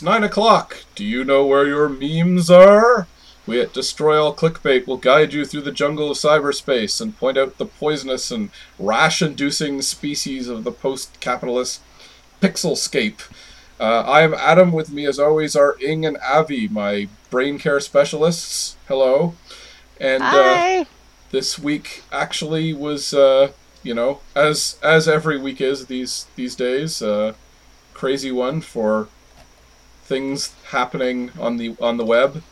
It's nine o'clock. Do you know where your memes are? We at Destroy All Clickbait will guide you through the jungle of cyberspace and point out the poisonous and rash inducing species of the post capitalist pixelscape. Uh, I am Adam. With me, as always, are Ing and Avi, my brain care specialists. Hello. And uh, Hi. this week actually was, uh, you know, as as every week is these these days, uh, crazy one for things happening on the on the web.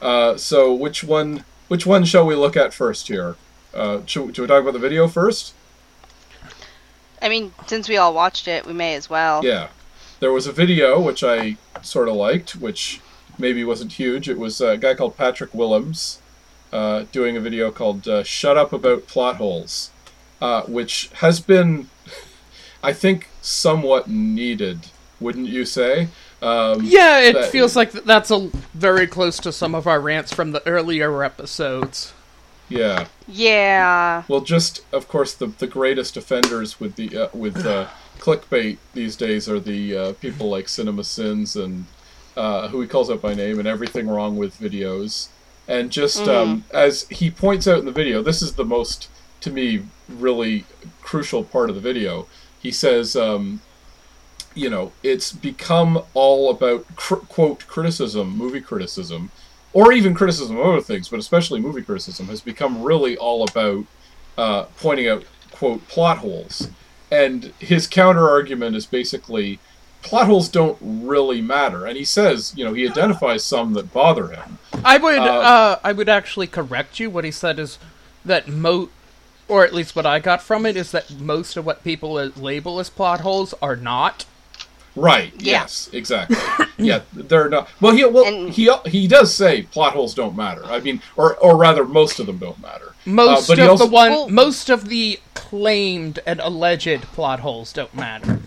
Uh, so which one which one shall we look at first here? Uh, should, should we talk about the video first? I mean, since we all watched it, we may as well. Yeah, there was a video which I sort of liked, which maybe wasn't huge. It was a guy called Patrick Willems uh, doing a video called uh, "Shut Up About Plot Holes," uh, which has been, I think, somewhat needed. Wouldn't you say? Um, Yeah, it that- feels like that's a very close to some of our rants from the earlier episodes. Yeah. Yeah. Well, just of course the the greatest offenders with the uh, with uh, clickbait these days are the uh, people like Cinema Sins and uh, who he calls out by name and everything wrong with videos. And just um, as he points out in the video, this is the most to me really crucial part of the video. He says, um, you know, it's become all about cr- quote criticism, movie criticism, or even criticism of other things, but especially movie criticism has become really all about uh, pointing out quote plot holes. And his counter argument is basically plot holes don't really matter. And he says, you know, he identifies some that bother him. I would, Uh, uh, I would actually correct you. What he said is that mo, or at least what I got from it is that most of what people label as plot holes are not. Right. Yeah. Yes. Exactly. yeah. They're not. Well, he well And- he he does say plot holes don't matter. I mean, or or rather, most of them don't matter. Most Uh, but of also, the one, Well- most of the claimed and alleged plot holes don't matter.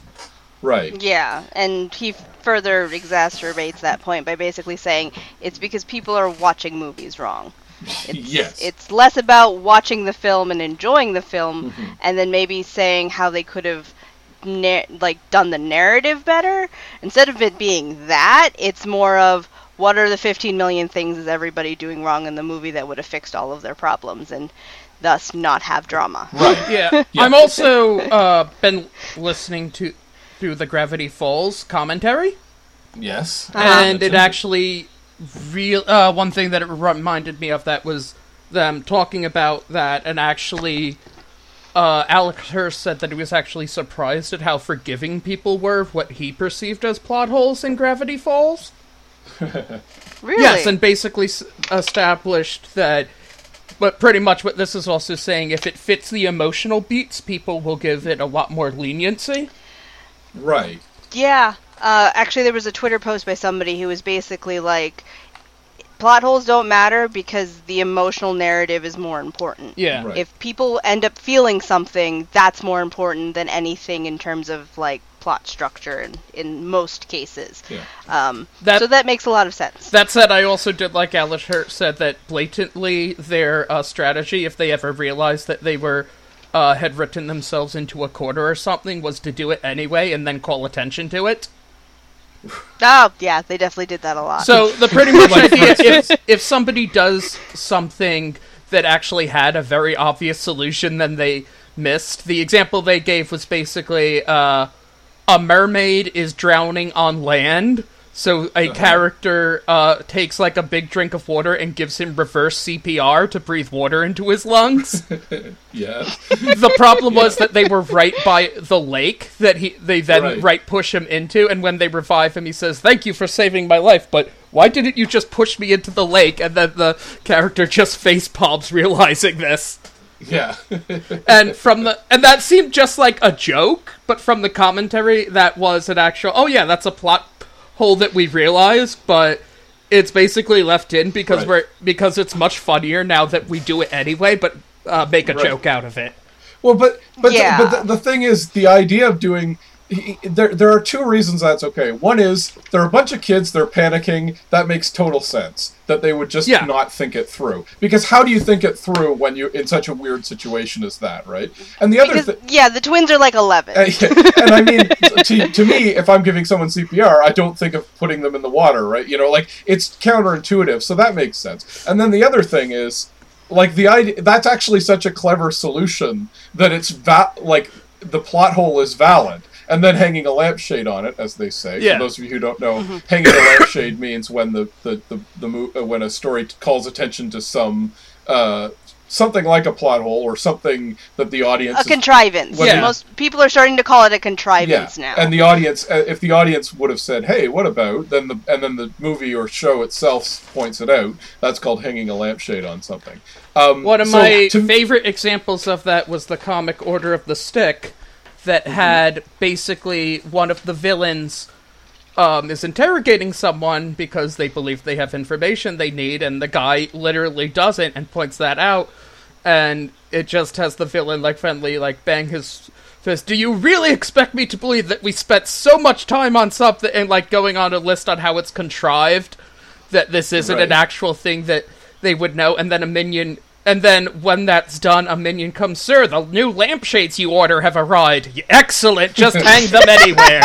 right. Yeah. And he further exacerbates that point by basically saying it's because people are watching movies wrong. It's, Yes. It's less about watching the film and enjoying the film, Mm-hmm. and then maybe saying how they could have, na- like, done the narrative better. Instead of it being that, it's more of what are the 15 million things is everybody doing wrong in the movie that would have fixed all of their problems and thus not have drama. Right. Yeah, I'm also uh, been listening to through the Gravity Falls commentary. Yes. and it actually real uh, one thing that it reminded me of that was them talking about that and actually uh, Alex Hirsch said that he was actually surprised at how forgiving people were of what he perceived as plot holes in Gravity Falls. Really? Yes, and basically s- established that. But pretty much what this is also saying, if it fits the emotional beats, people will give it a lot more leniency. Right. Yeah. Uh, actually, there was a Twitter post by somebody who was basically like, plot holes don't matter because the emotional narrative is more important. Yeah. Right. If people end up feeling something, that's more important than anything in terms of like plot structure in, in most cases. Yeah. Um, That- so that makes a lot of sense. That said, I also did like Alex Hirsch said that blatantly their uh, strategy, if they ever realized that they were uh, had written themselves into a corner or something, was to do it anyway and then call attention to it. Oh, yeah, they definitely did that a lot. So the pretty much idea, if if somebody does something that actually had a very obvious solution, then they missed. The example they gave was basically uh, a mermaid is drowning on land. So a character uh, takes like a big drink of water and gives him reverse CPR to breathe water into his lungs. Yeah. the problem was that they were right by the lake that he they then Right. right. push him into and when they revive him he says thank you for saving my life but why didn't you just push me into the lake and then the character just face palms realizing this Yeah. and from the and that seemed just like a joke but from the commentary that was an actual oh yeah that's a plot hole that we realized but it's basically left in because Right. we're because it's much funnier now that we do it anyway but uh, make a Right. joke out of it Well, but but Yeah. the, but the, the thing is, the idea of doing he- there there are two reasons that's okay. One is there are a bunch of kids, they're panicking. That makes total sense that they would just Yeah. not think it through. Because how do you think it through when you're in such a weird situation as that, right? And the other Because thing. yeah, the twins are like eleven. Uh, and I mean, to, to me, if I'm giving someone CPR, I don't think of putting them in the water, right? You know, like it's counterintuitive, so that makes sense. And then the other thing is, like the idea that's actually such a clever solution that it's va- like the plot hole is valid. And then hanging a lampshade on it, as they say. Yeah. For those of you who don't know, hanging a lampshade means when the the, the, the mo- uh, when a story t- calls attention to some uh, something like a plot hole or something that the audience a is contrivance. Yeah. Most people are starting to call it a contrivance now. and the audience, uh, if the audience would have said, "Hey, what about?" then the and then the movie or show itself points it out. That's called hanging a lampshade on something. Um, One of so my to- favorite examples of that was the comic Order of the Stick, that Mm-hmm. had basically one of the villains um, is interrogating someone because they believe they have information they need, and the guy literally doesn't and points that out, and it just has the villain like friendly like bang his fist. Do you really expect me to believe that we spent so much time on something and like going on a list on how it's contrived that this isn't Right. an actual thing that they would know, and then a minion. And then when that's done, a minion comes, Sir, the new lampshades you order have arrived. Excellent, just hang them anywhere.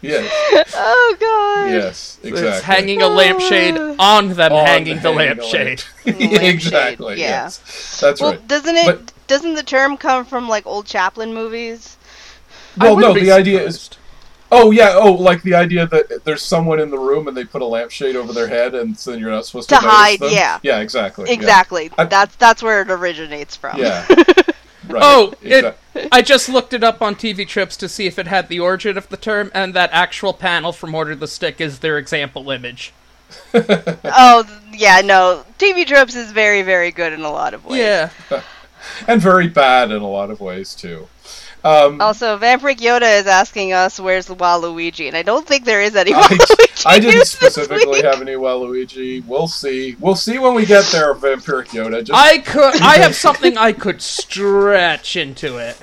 yeah, yes, oh god. yes, exactly. It's hanging a lampshade ah. on them, On hanging the hanging a lampshade. Lampshade, exactly. yeah. Yes, that's Well, right. doesn't it? But- doesn't the term come from like old Chaplin movies? Well, no, wouldn't be the idea is surprised. Oh yeah, oh like the idea that there's someone in the room and they put a lampshade over their head and so then you're not supposed to, To hide, them. yeah. Yeah, exactly. Exactly. I- that's that's where it originates from. Yeah. right. Oh, exact- it, I just looked it up on TV Tropes to see if it had the origin of the term, and that actual panel from Order the Stick is their example image. Oh yeah, no. TV tropes is very very good in a lot of ways. Yeah. and very bad in a lot of ways too. Um, Also, Vampiric Yoda is asking us where's Waluigi, and I don't think there is any I, Waluigi. I didn't news this specifically week. have any Waluigi. We'll see. We'll see when we get there, Vampiric Yoda. Just I could. I have something I could stretch into it.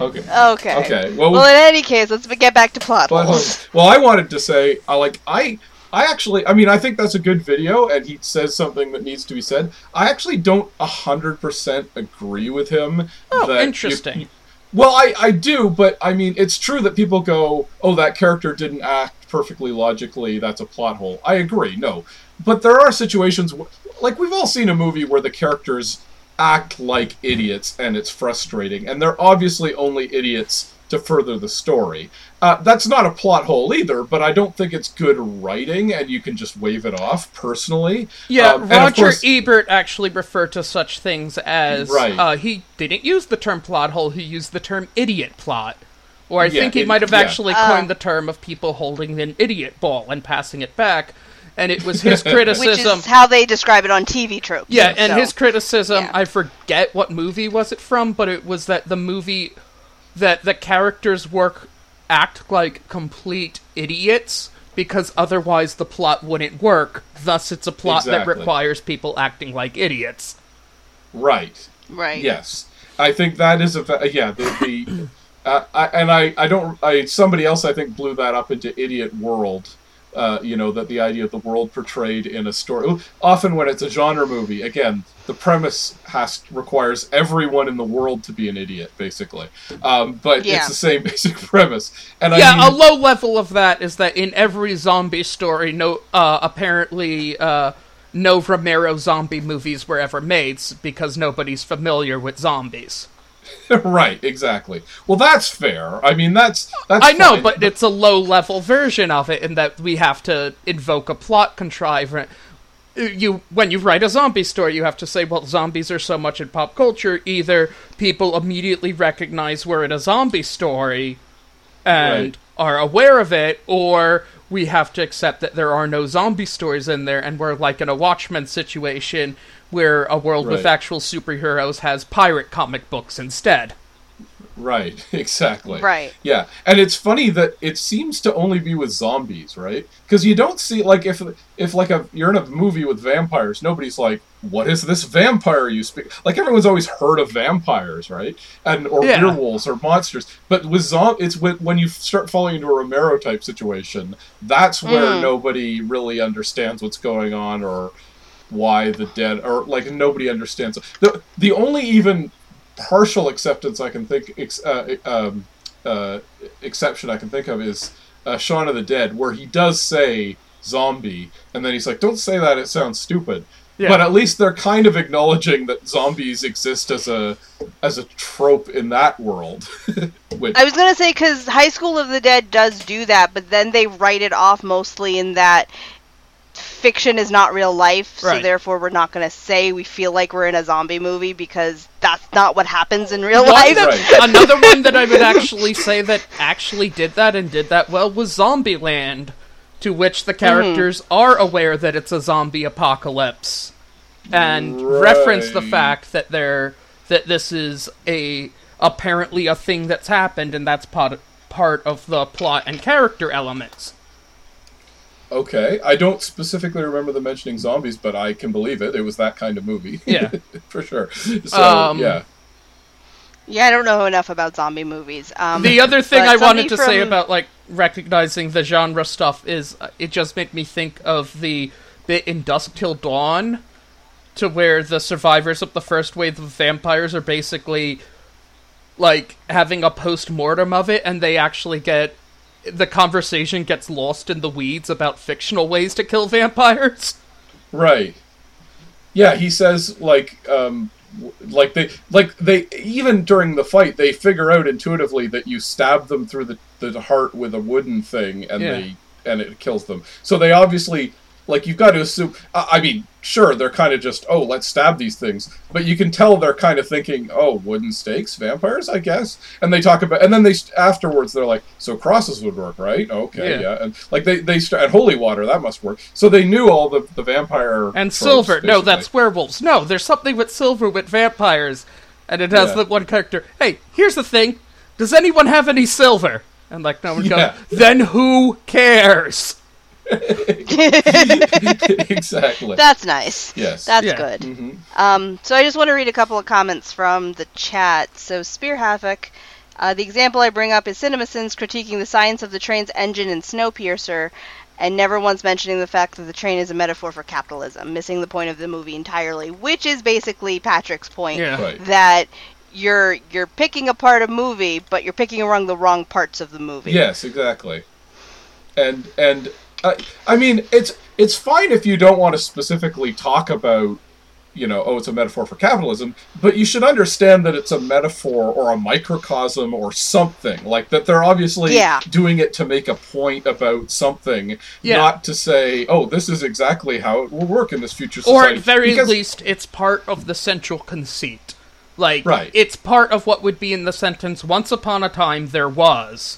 okay. Okay. Okay. Well, Well, in any case, let's get back to plot But, holes. well, I wanted to say, I like, I, I actually, I mean, I think that's a good video, and he says something that needs to be said. I actually don't hundred percent agree with him. Oh, that you- interesting. Well, I, I do, but I mean, it's true that people go, "Oh, that character didn't act perfectly logically. That's a plot hole." I agree. No, but there are situations, like we've all seen a movie where the characters act like idiots, and it's frustrating, and they're obviously only idiots to further the story. Uh, that's not a plot hole either, but I don't think it's good writing, and you can just wave it off. Personally, Yeah, Um, and of Roger course- Ebert actually referred to such things as. Right. Uh, he didn't use the term plot hole, he used the term idiot plot. Or I Yeah, think he it- might have yeah. actually Ah. coined the term of people holding an idiot ball and passing it back. And it was his criticism. Which criticism. is how they describe it on TV tropes. Yeah, and so- his criticism, yeah. I forget what movie was it from, but it was that the movie that the characters work act like complete idiots because otherwise the plot wouldn't work. Thus it's a plot that requires people acting like idiots. right? right. Yes, I think that is a fa- yeah. The, the uh, I, and I I don't I somebody else I think blew that up into idiot world. Uh, you know that the idea of the world portrayed in a story. Often when it's a genre movie, again, the premise has requires everyone in the world to be an idiot, basically. Um, but Yeah. it's the same basic premise. And I yeah, mean, a low level of that is that in every zombie story, no, uh, apparently, uh, no Romero zombie movies were ever made because nobody's familiar with zombies. right, exactly. Well, that's fair. I mean, that's that's. I know, fine, but it's a low level version of it in that we have to invoke a plot contrivance. You when you write a zombie story, you have to say, well, zombies are so much in pop culture. Either people immediately recognize we're in a zombie story and Right. are aware of it, or we have to accept that there are no zombie stories in there, and we're like in a Watchmen situation where a world with actual superheroes has pirate comic books instead. Right, exactly. Right. Yeah, and it's funny that it seems to only be with zombies, right? Because you don't see like if if like a you're in a movie with vampires, nobody's like, "What is this vampire you speak?" Like everyone's always heard of vampires, right? And or Yeah. werewolves or monsters. But with zom, it's when when you start falling into a Romero type situation, that's where Mm. nobody really understands what's going on or why the dead or like nobody understands the the only even partial acceptance I can think ex, uh, um, uh, exception I can think of is uh, Shaun of the Dead, where he does say zombie, and then he's like, "Don't say that; it sounds stupid." Yeah. But at least they're kind of acknowledging that zombies exist as a as a trope in that world. Which, I was gonna say because High School of the Dead does do that, but then they write it off mostly in that fiction is not real life, so Right. therefore we're not gonna say we feel like we're in a zombie movie because that's not what happens in real One life. that- Right. another one that I would actually say that actually did that and did that well was Zombieland, to which the mm-hmm. characters are aware that it's a zombie apocalypse, and reference the fact that they're that this is a apparently a thing that's happened, and that's part part of the plot and character elements. Okay, I don't specifically remember them mentioning zombies, but I can believe it. It was that kind of movie. Yeah. for sure. So Um, yeah. yeah, I don't know enough about zombie movies. Um, The other thing I wanted somebody to say about like recognizing the genre stuff is uh, it just made me think of the bit in Dusk Till Dawn, to where the survivors of the first wave of vampires are basically like having a post mortem of it, and they actually get the conversation gets lost in the weeds about fictional ways to kill vampires. Right. Yeah, he says like um like they like they even during the fight they figure out intuitively that you stab them through the, the heart with a wooden thing and Yeah. they and it kills them. So they obviously like you've got to assume I I mean, sure they're kind of just oh, let's stab these things, but you can tell they're kind of thinking, "Oh, wooden stakes, vampires, I guess." And they talk about and then they afterwards they're like, "So crosses would work, right?" Okay, Yeah. yeah. And like they they st- and holy water, that must work. So they knew all the the vampire And silver, no, basically. that's werewolves. No, there's something with silver with vampires, and it has Yeah. the one character. Hey, here's the thing: does anyone have any silver? And like no one Yeah. goes. Then who cares? exactly. That's nice. yes. That's Yeah. good. hmm Um, so I just want to read a couple of comments from the chat. So Spear Havoc, uh, the example I bring up is CinemaSins critiquing the science of the train's engine in Snowpiercer, and never once mentioning the fact that the train is a metaphor for capitalism, missing the point of the movie entirely, which is basically Patrick's point Yeah. Right. that you're you're picking apart a movie, but you're picking among the wrong parts of the movie. Yes, exactly. And and uh, I mean, it's it's fine if you don't want to specifically talk about, you know, oh, it's a metaphor for capitalism, but you should understand that it's a metaphor or a microcosm or something like that. They're obviously Yeah. doing it to make a point about something, Yeah. not to say, oh, this is exactly how it will work in this future Or at very Because- least, it's part of the central conceit. Like, Right. it's part of what would be in the sentence "Once upon a time there was,"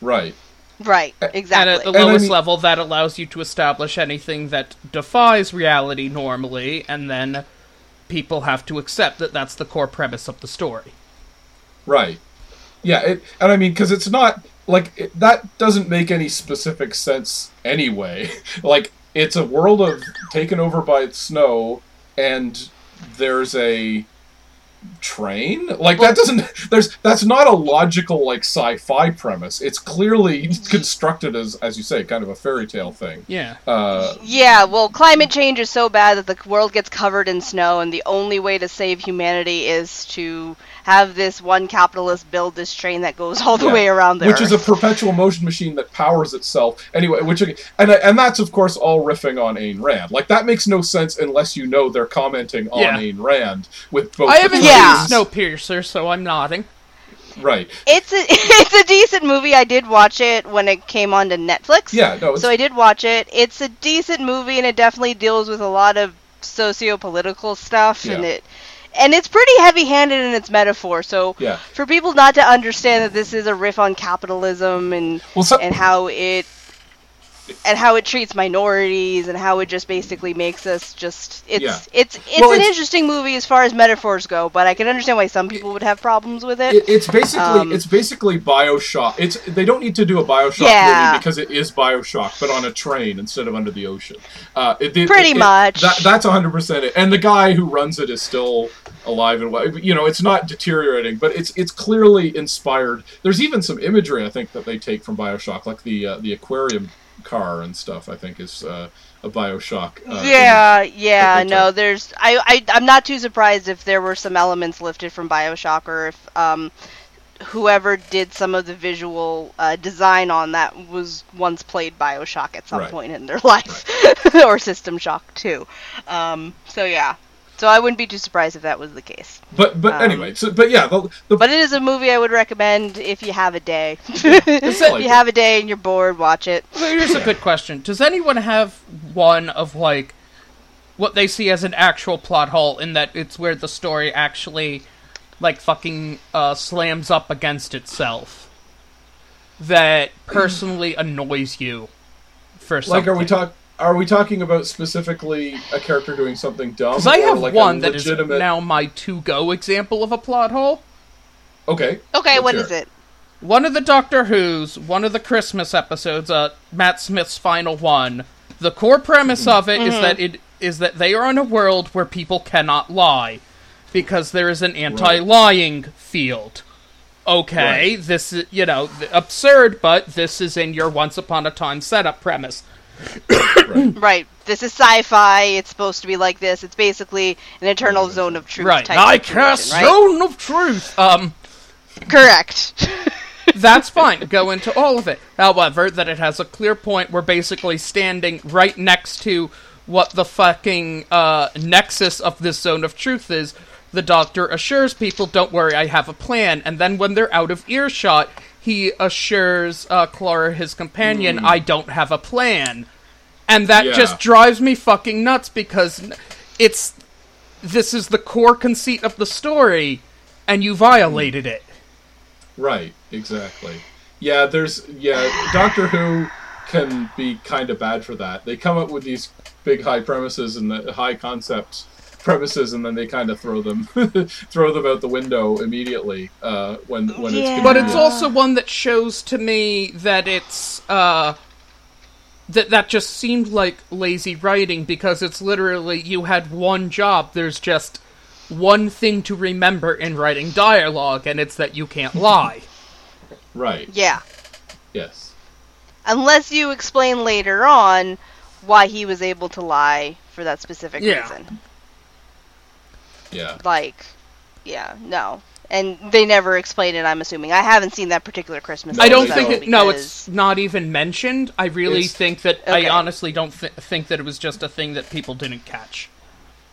right. Right. Exactly. And at the And I lowest mean- level, that allows you to establish anything that defies reality normally, and then people have to accept that that's the core premise of the story. Right. Yeah, it, and I mean, because it's not like it, that doesn't make any specific sense anyway. like it's a world of taken over by snow, and there's a train. Like that doesn't. There's that's not a logical like sci-fi premise. It's clearly constructed as, as you say, kind of a fairy tale thing. Yeah. Uh, Yeah, well, climate change is so bad that the world gets covered in snow, and the only way to save humanity is to have this one capitalist build this train that goes all the Yeah. way around the which is a perpetual motion machine that powers itself anyway which and uh, and that's of course all riffing on Ayn Rand like that makes no sense unless you know they're commenting on Yeah. Ayn Rand with both I the haven't Yeah. seen Snowpiercer, so I'm nodding. right It's a it's a decent movie. I did watch it when it came onto Netflix. yeah no it's, So I did watch it. It's a decent movie, and it definitely deals with a lot of socio-political stuff, and it and it's pretty heavy-handed in its metaphor. So yeah for people not to understand that this is a riff on capitalism and well so, and how it and how it treats minorities and how it just basically makes us just it's Yeah. it's it's Well, an it's- interesting movie as far as metaphors go, but I can understand why some people would have problems with it. It, it's basically Um, it's basically Bioshock. It's they don't need to do a Bioshock Yeah. movie because it is Bioshock, but on a train instead of under the ocean. Uh, it, it- Pretty much. That, that's hundred percent it. And the guy who runs it is still alive and well. You know, it's not deteriorating, but it's it's clearly inspired. There's even some imagery I think that they take from Bioshock, like the uh, the aquarium car and stuff. I think is uh, a Bioshock. Uh, yeah, yeah, no, there's I, I I'm not too surprised if there were some elements lifted from BioShock or if um whoever did some of the visual uh, design on that was once played BioShock at some Right. point in their life or System Shock too. Um so yeah. So I wouldn't be too surprised if that was the case. But but Um, anyway, so but yeah, the, the But it is a movie I would recommend if you have a day. if you have a day and you're bored, watch it. So here's a good question: Does anyone have one of like what they see as an actual plot hole in that it's where the story actually like fucking uh, slams up against itself that personally annoys you for something? like are we talk are we talking about specifically a character doing something dumb? Because I have like one a that is legitimate... now my to-go example of a plot hole. Okay. Okay, Let's what hear is it. it? One of the Doctor Who's, one of the Christmas episodes, uh, Matt Smith's final one. The core premise of it is that it is that they are in a world where people cannot lie because there is an anti-lying field. Okay, Right. this is you know absurd, but this is in your Once Upon a Time setup premise. Right. This is sci-fi. It's supposed to be like this. It's basically an eternal zone of truth Right, type I cast right? zone of truth. Um, Correct. that's fine. Go into all of it. However, that it has a clear point. We're basically standing right next to what the fucking uh, nexus of this zone of truth is. The doctor assures people, "Don't worry, I have a plan." And then when they're out of earshot, he assures uh, Clara, his companion, "I don't have a plan." And that Yeah. just drives me fucking nuts because it's this is the core conceit of the story, and you violated it. Right. Exactly. Yeah. There's yeah. Doctor Who can be kind of bad for that. They come up with these big high premises and the high concept premises, and then they kind of throw them throw them out the window immediately uh, when when it's Yeah. But it's also one that shows to me that it's uh that that just seemed like lazy writing because it's literally you had one job. There's just one thing to remember in writing dialogue, and it's that you can't lie. right. yeah. Yes. Unless you explain later on why he was able to lie for that specific Yeah. reason. Yeah. Like, yeah, no. And they never explain it, I'm assuming. I haven't seen that particular Christmas No, I don't think don't. it. No, it's not even mentioned. I really It's- think that. Okay. I honestly don't th- think that it was just a thing that people didn't catch.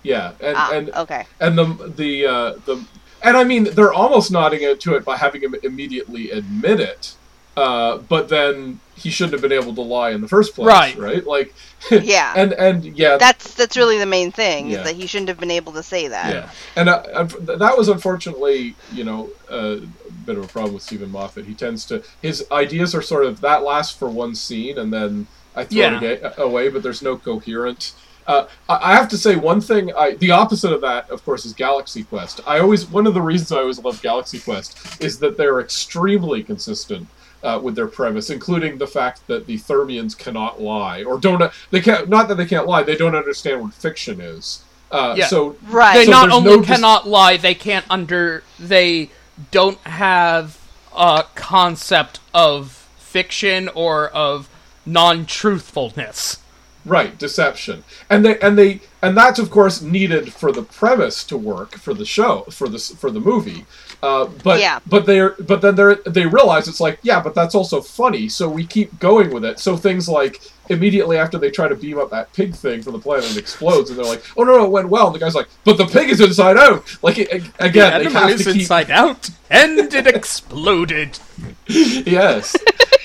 Yeah. And Ah, and okay. and the the uh, the and I mean they're almost nodding it to it by having him immediately admit it. Uh, but then he shouldn't have been able to lie in the first place, Right. Right? Like, Yeah. and and yeah, That's that's really the main thing, Yeah. is that he shouldn't have been able to say that. yeah, and uh, that was unfortunately, you know, a bit of a problem with Steven Moffat. He tends to his ideas are sort of that lasts for one scene, and then I throw Yeah. it away, but there's no coherent. Uh, I I have to say one thing. I, the opposite of that, of course, is Galaxy Quest. I always one of the reasons I always love Galaxy Quest is that they're extremely consistent uh, with their premise, including the fact that the Thermians cannot lie or don't. They can't. Not that they can't lie. They don't understand what fiction is. Uh, Yeah. So Right. They So not only no dis- cannot lie, they can't under. They don't have a concept of fiction or of non-truthfulness. Right, deception, and they and they and that's of course needed for the premise to work for the show for the for the movie. Uh, but Yeah. but they're but then they they realize it's like yeah, but that's also funny, so we keep going with it. So things like immediately after they try to beam up that pig thing from the planet, it explodes, and they're like, oh no, no, it went well. And the guy's like, but the pig is inside out. Like it, again, they have to keep inside out, and it exploded. yes,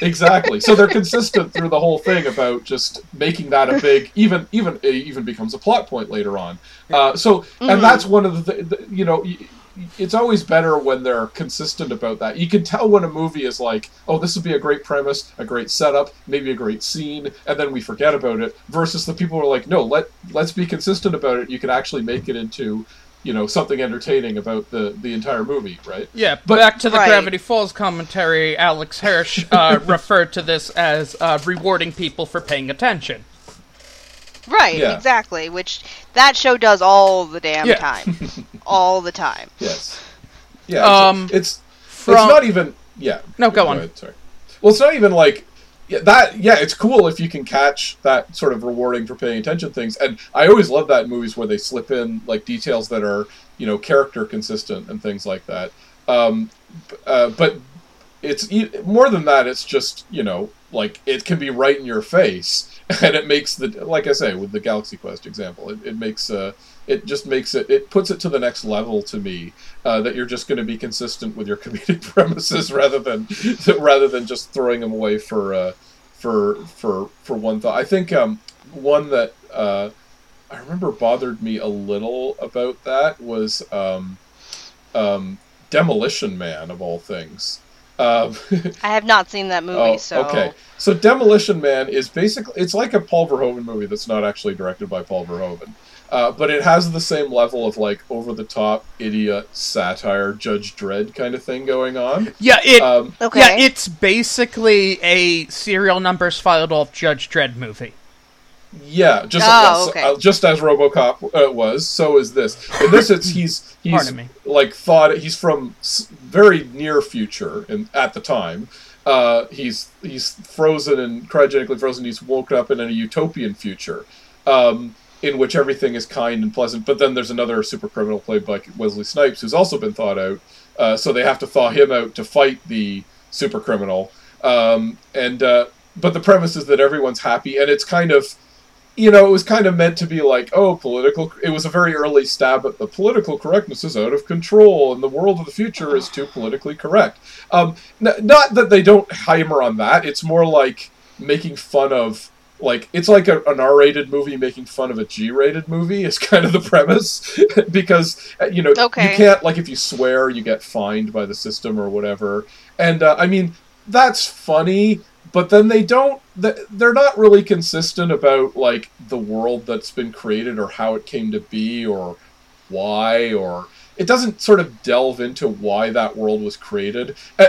exactly. So they're consistent through the whole thing about just making that a big, even even it even becomes a plot point later on. Uh, so, and that's one of the, the you know. y- it's always better when they're consistent about that. You can tell when a movie is like, oh, this would be a great premise, a great setup, maybe a great scene, and then we forget about it. Versus the people who are like, no, let let's be consistent about it. You can actually make it into, you know, something entertaining about the the entire movie, right? Yeah, But- back to the Right. Gravity Falls commentary, Alex Hirsch uh, referred to this as uh, rewarding people for paying attention. Right, Yeah. exactly. Which that show does all the damn Yeah. time. all the time. Yes. Yeah. It's, Um, it's From it's not even yeah. No, go on. ahead, sorry. Well, it's not even like yeah, that. Yeah, it's cool if you can catch that sort of rewarding for paying attention things. And I always love that in movies where they slip in like details that are you know character consistent and things like that. Um, uh, but it's e- more than that. It's just you know like it can be right in your face, and it makes the like I say with the Galaxy Quest example, it, it makes uh it just makes it it puts it to the next level to me uh, that you're just going to be consistent with your comedic premises rather than rather than just throwing them away for uh, for for for one thought. I think um, one that uh, I remember bothered me a little about that was um, um, Demolition Man of all things. Um, I have not seen that movie, Oh, so okay. So Demolition Man is basically it's like a Paul Verhoeven movie that's not actually directed by Paul Verhoeven, uh, but it has the same level of like over the top idiot satire, Judge Dredd kind of thing going on. Yeah, it. Um, Okay. Yeah, it's basically a serial numbers filed off Judge Dredd movie. Yeah, just Oh, uh, okay. uh, just as RoboCop uh, was, so is this. In this, it's he's he's like thought he's from very near future and at the time. Uh, he's he's frozen and cryogenically frozen. He's woken up in a utopian future, um, in which everything is kind and pleasant. But then there's another super criminal played by Wesley Snipes who's also been thawed out. Uh, so they have to thaw him out to fight the super criminal. Um, and uh, but the premise is that everyone's happy, and it's kind of you know, it was kind of meant to be like, oh, political. It was a very early stab at the political correctness is out of control, and the world of the future is too politically correct. Um, n- not that they don't hammer on that. It's more like making fun of, like, it's like a, an R-rated movie making fun of a G-rated movie is kind of the premise, because uh, you know Okay. you can't like if you swear you get fined by the system or whatever. And uh, I mean that's funny, but then they don't they're not really consistent about like the world that's been created or how it came to be or why or it doesn't sort of delve into why that world was created. Uh,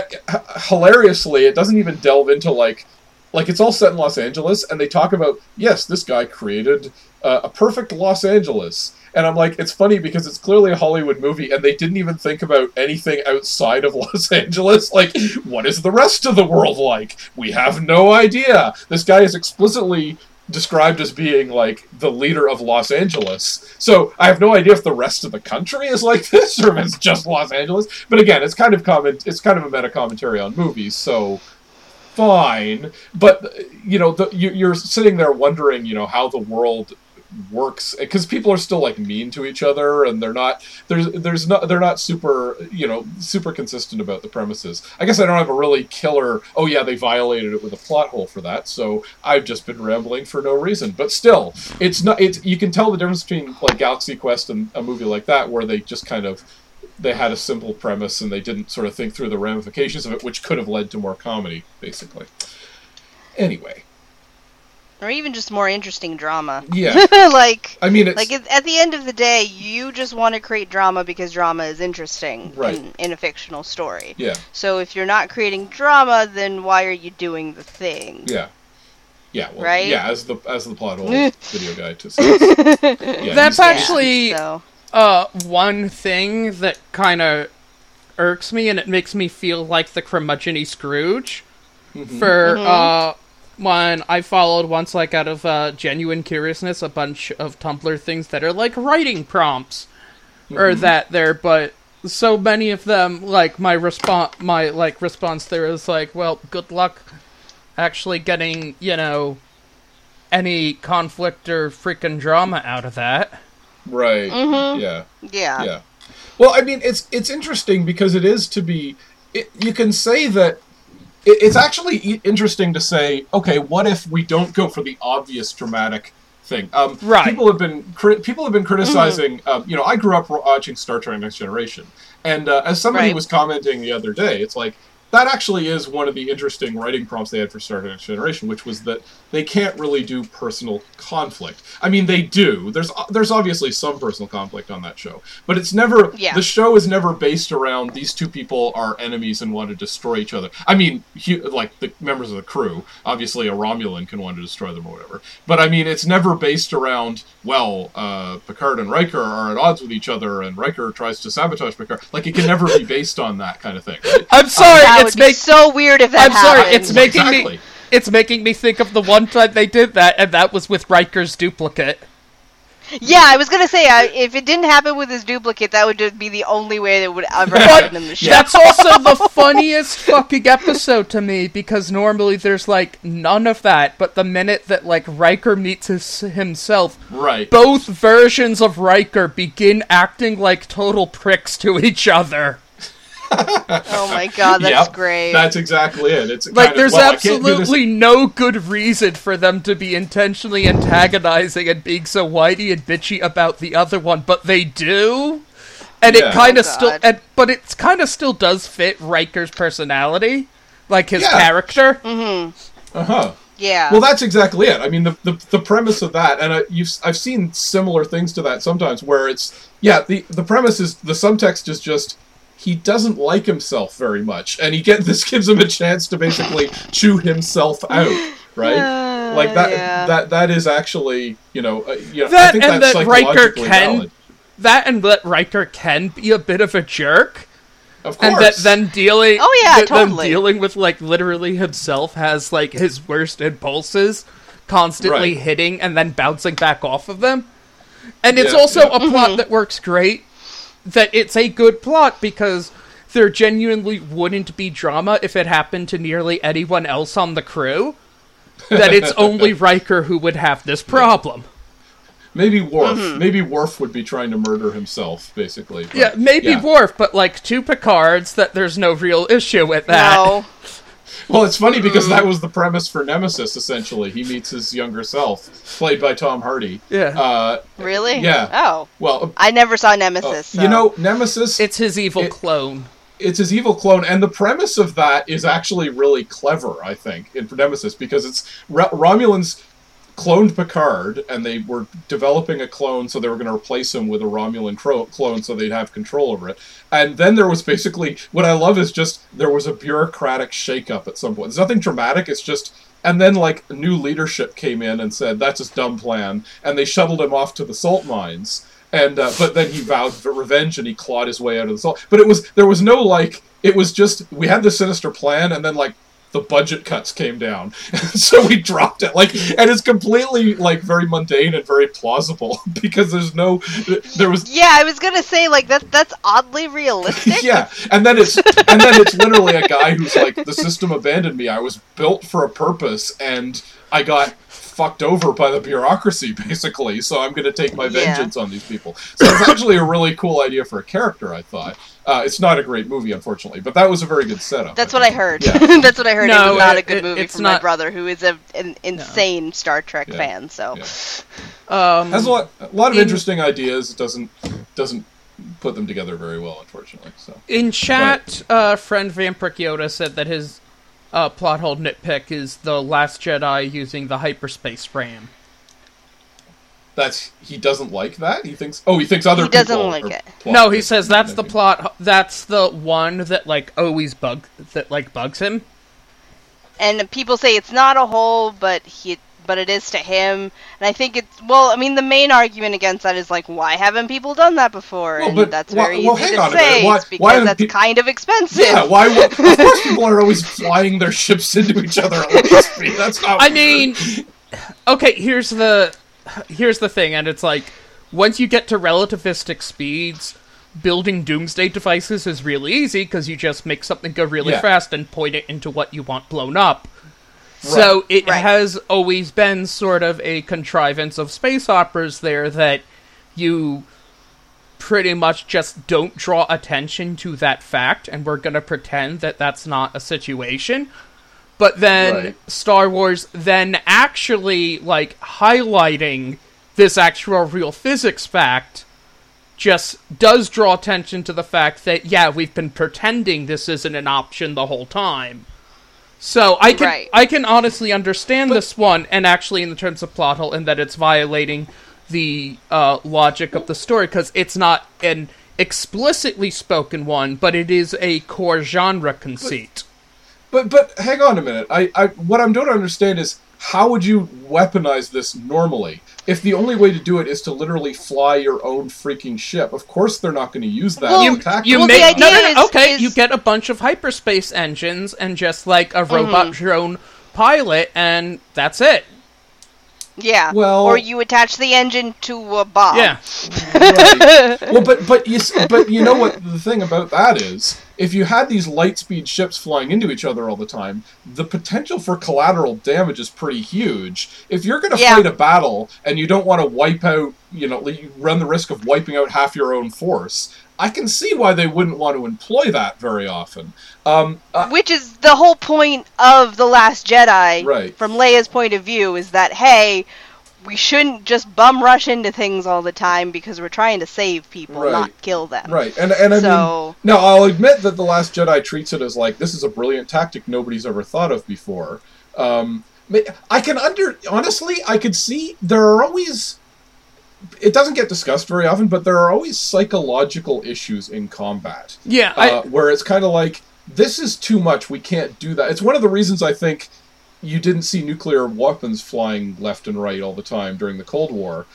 hilariously it doesn't even delve into like like it's all set in los angeles and they talk about yes this guy created uh, a perfect los angeles and i'm like it's funny because it's clearly a hollywood movie and they didn't even think about anything outside of los angeles like what is the rest of the world like we have no idea this guy is explicitly described as being like the leader of Los Angeles. So I have no idea if the rest of the country is like this or if it's just Los Angeles. But again, it's kind of comment it's kind of a meta commentary on movies, so fine. But you know, the, you, you're sitting there wondering, you know, how the world works because people are still like mean to each other and they're not there's there's not they're not super you know super consistent about the premises. I guess i don't have a really killer oh yeah they violated it with a plot hole for that so i've just been rambling for no reason. But still it's not it's you can tell the difference between like galaxy quest and a movie like that where they just kind of they had a simple premise and they didn't sort of think through the ramifications of it which could have led to more comedy basically. Anyway or even just more interesting drama. yeah like i mean it's like at the end of the day, you just want to create drama because drama is interesting Right. in, in a fictional story. yeah So if you're not creating drama, then why are you doing the thing? Yeah. Yeah, well, Right? yeah, as the as the plot hole video guide to says. Yeah, That's he's- actually So uh one thing that kind of irks me, and it makes me feel like the curmudgeon Scrooge. Mm-hmm. For uh, when I followed once, like out of uh, genuine curiousness, a bunch of Tumblr things that are like writing prompts, or Mm-hmm. that there, but so many of them, like my response, my like response there is like, well, good luck actually getting you know any conflict or freaking drama out of that. right. Mhm. Yeah. yeah. Yeah. Well, I mean, it's it's interesting because it is to be. It, you can say that it, it's actually interesting to say, okay, what if we don't go for the obvious dramatic thing. Um, Right. People have been cri- people have been criticizing. Um, you know, I grew up watching Star Trek: Next Generation, and uh, as somebody Right. was commenting the other day, it's like that actually is one of the interesting writing prompts they had for Star Trek: Next Generation, which was that they can't really do personal conflict. I mean, they do. There's there's obviously some personal conflict on that show, but it's never. Yeah. The show is never based around these two people are enemies and want to destroy each other. I mean, hu- like the members of the crew. Obviously, a Romulan can want to destroy them or whatever. But I mean, it's never based around well, uh, Picard and Riker are at odds with each other, and Riker tries to sabotage Picard. Like it can never be based on that kind of thing. Right? I'm sorry, that it's would be make- so weird if that I'm sorry, it's making Exactly. me it's making me think of the one time they did that, and that was with Riker's duplicate. Yeah, I was gonna say uh, if it didn't happen with his duplicate, that would just be the only way that would ever happen in the show. That's also the funniest fucking episode to me because normally there's like none of that, but the minute that like Riker meets his, himself, Right. both versions of Riker begin acting like total pricks to each other. Oh my god, that's Yep, great. That's exactly it. It's Like, kind of, there's well, I can't do this- absolutely no good reason for them to be intentionally antagonizing and being so whiny and bitchy about the other one, but they do. And Yeah. it kind Oh, of still, and, but it kind of still does fit Riker's personality, like his Yeah. character. Uh-huh. yeah. Well, that's exactly it. I mean, the, the, the premise of that, and I, you've, I've seen similar things to that sometimes, where it's yeah, the the premise is the subtext is just he doesn't like himself very much, and he get this gives him a chance to basically chew himself out, right? Uh, like that yeah. that that is actually you know uh, you know I That think and that's that Riker can, valid. that and that Riker can be a bit of a jerk. Of course. And that then dealing, Oh, yeah, that them totally. dealing with like literally himself has like his worst impulses, constantly Right. hitting and then bouncing back off of them. And it's Yeah, also yeah. a plot that works great. That it's a good plot because there genuinely wouldn't be drama if it happened to nearly anyone else on the crew. That it's only Riker who would have this problem. maybe Worf, Mm-hmm. maybe Worf would be trying to murder himself, basically. but- Yeah, maybe yeah. Worf, but like two Picards, that there's no real issue with that. no. Well, it's funny because that was the premise for Nemesis. Essentially, he meets his younger self, played by Tom Hardy. Yeah. Uh, Really? Yeah. Oh. well, I never saw uh, Nemesis. so- you know, Nemesis. It's his evil It- clone. it's his evil clone, and the premise of that is actually really clever. I think in Nemesis because it's Ro- Romulans cloned Picard, and they were developing a clone, so they were going to replace him with a Romulan cro- clone, so they'd have control over it. And then there was basically what I love is just there was a bureaucratic shakeup at some point. There's nothing dramatic. It's just. And then, like, new leadership came in and said, that's a dumb plan. And they shuttled him off to the salt mines. And, uh, but then he vowed revenge and he clawed his way out of the salt. But it was, there was no, like, it was just, we had this sinister plan and then, like, the budget cuts came down. so we dropped it. Like, and it's completely, like, very mundane and very plausible because there's no, there was, Yeah, I was gonna say like that. That's oddly realistic. yeah, and then it's and then it's literally a guy who's like, the system abandoned me. I was built for a purpose, and I got fucked over by the bureaucracy, basically. So I'm going to take my Yeah. vengeance on these people. So it's actually a really cool idea for a character. I thought uh, it's not a great movie, unfortunately, but that was a very good setup. That's what I heard. Yeah. That's what I heard. No, it was not it- a good it- movie it's for my brother, who is a, an insane Star Trek Yeah. fan. So, Yeah. Um, has a lot, a lot of In- interesting ideas. It doesn't doesn't put them together very well, unfortunately. So in chat, uh, friend Vampiric Yoda said that his uh, plot hole nitpick is the Last Jedi using the hyperspace ram. That's he doesn't like that. He thinks oh he thinks other He doesn't people like it. no, he nit- says that's the nitpicking. plot. That's the one that like always bug that like bugs him. and people say it's not a hole, but he, but it is to him. And I think it's well. I mean, the main argument against that is like, why haven't people done that before? Well, and but that's why- very well, easy hang to on say. Why- it's why because haven't that's peop- kind of expensive. Yeah, why? would- Of course, people are always flying their ships into each other at light speed. That's not. I weird. mean, okay, here's the here's the thing, and it's like once you get to relativistic speeds, building doomsday devices is really easy because you just make something go really Yeah. fast and point it into what you want blown up. So it Right. has always been sort of a contrivance of space operas there that you pretty much just don't draw attention to that fact and we're going to pretend that that's not a situation but then Right. Star Wars then actually like highlighting this actual real physics fact just does draw attention to the fact that yeah, we've been pretending this isn't an option the whole time. So I can Right. I can honestly understand this one, and actually in the terms of plot hole, in that it's violating the uh, logic of the story because it's not an explicitly spoken one, but it is a core genre conceit. But but but hang on a minute. I, I what I don't understand is how would you weaponize this normally? If the only way to do it is to literally fly your own freaking ship, of course they're not going to use that. Well, you you Well, the make no, no, idea no, is- okay. is- You get a bunch of hyperspace engines and just like a robot Mm-hmm. drone pilot, and that's it. Yeah. Well- or you attach the engine to a bomb. Yeah, Right. well, but but you but you know what the thing about that is, if you had these light speed ships flying into each other all the time, the potential for collateral damage is pretty huge. If you're going to Yeah. fight a battle and you don't want to wipe out, you know, you run the risk of wiping out half your own force. I can see why they wouldn't want to employ that very often. Um, uh, Which is the whole point of The Last Jedi, Right. from Leia's point of view, is that, hey, we shouldn't just bum rush into things all the time because we're trying to save people, Right. not kill them. Right, and and I So- mean, now I'll admit that the Last Jedi treats it as like this is a brilliant tactic nobody's ever thought of before. Um, I can under honestly, I could see there are always. It doesn't get discussed very often, but there are always psychological issues in combat yeah. uh, I, where it's kind of like this is too much. We can't do that. It's one of the reasons I think you didn't see nuclear weapons flying left and right all the time during the Cold War,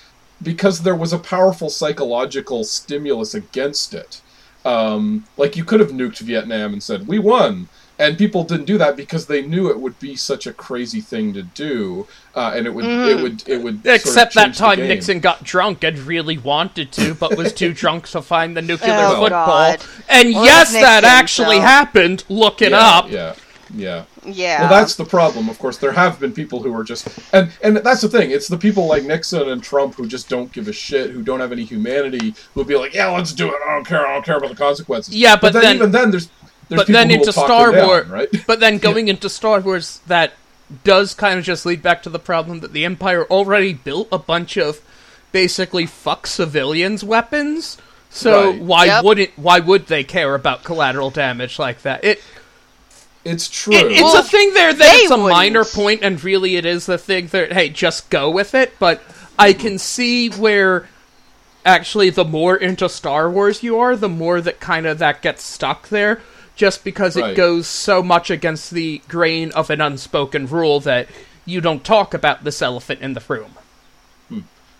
because there was a powerful psychological stimulus against it. Um, like you could have nuked Vietnam and said we won, and people didn't do that because they knew it would be such a crazy thing to do, uh, and it would it would it would sort of Except that time. Nixon got drunk and really wanted to, but was too drunk to find the nuclear Oh, football. God. And Well, yes, that's that actually so- happened. Look it yeah, up. Yeah, yeah. Yeah. Well, that's the problem. Of course, there have been people who are just and and that's the thing. It's the people like Nixon and Trump who just don't give a shit, who don't have any humanity, who'll be like, "Yeah, let's do it. I don't care. I don't care about the consequences." Yeah, but then, then- even then, there's there's but then into Star Wars, right? but then going into Star Wars, that does kind of just lead back to the problem that the Empire already built a bunch of basically fuck civilians weapons. So Right. why Yep. wouldn't why would they care about collateral damage like that? It It's true. It, it's Well, a thing there that it's a wouldn't. minor point, and really it is the thing that hey, just go with it. But I can see where actually the more into Star Wars you are, the more that kind of that gets stuck there, just because it goes so much against the grain of an unspoken rule that you don't talk about this elephant in the room.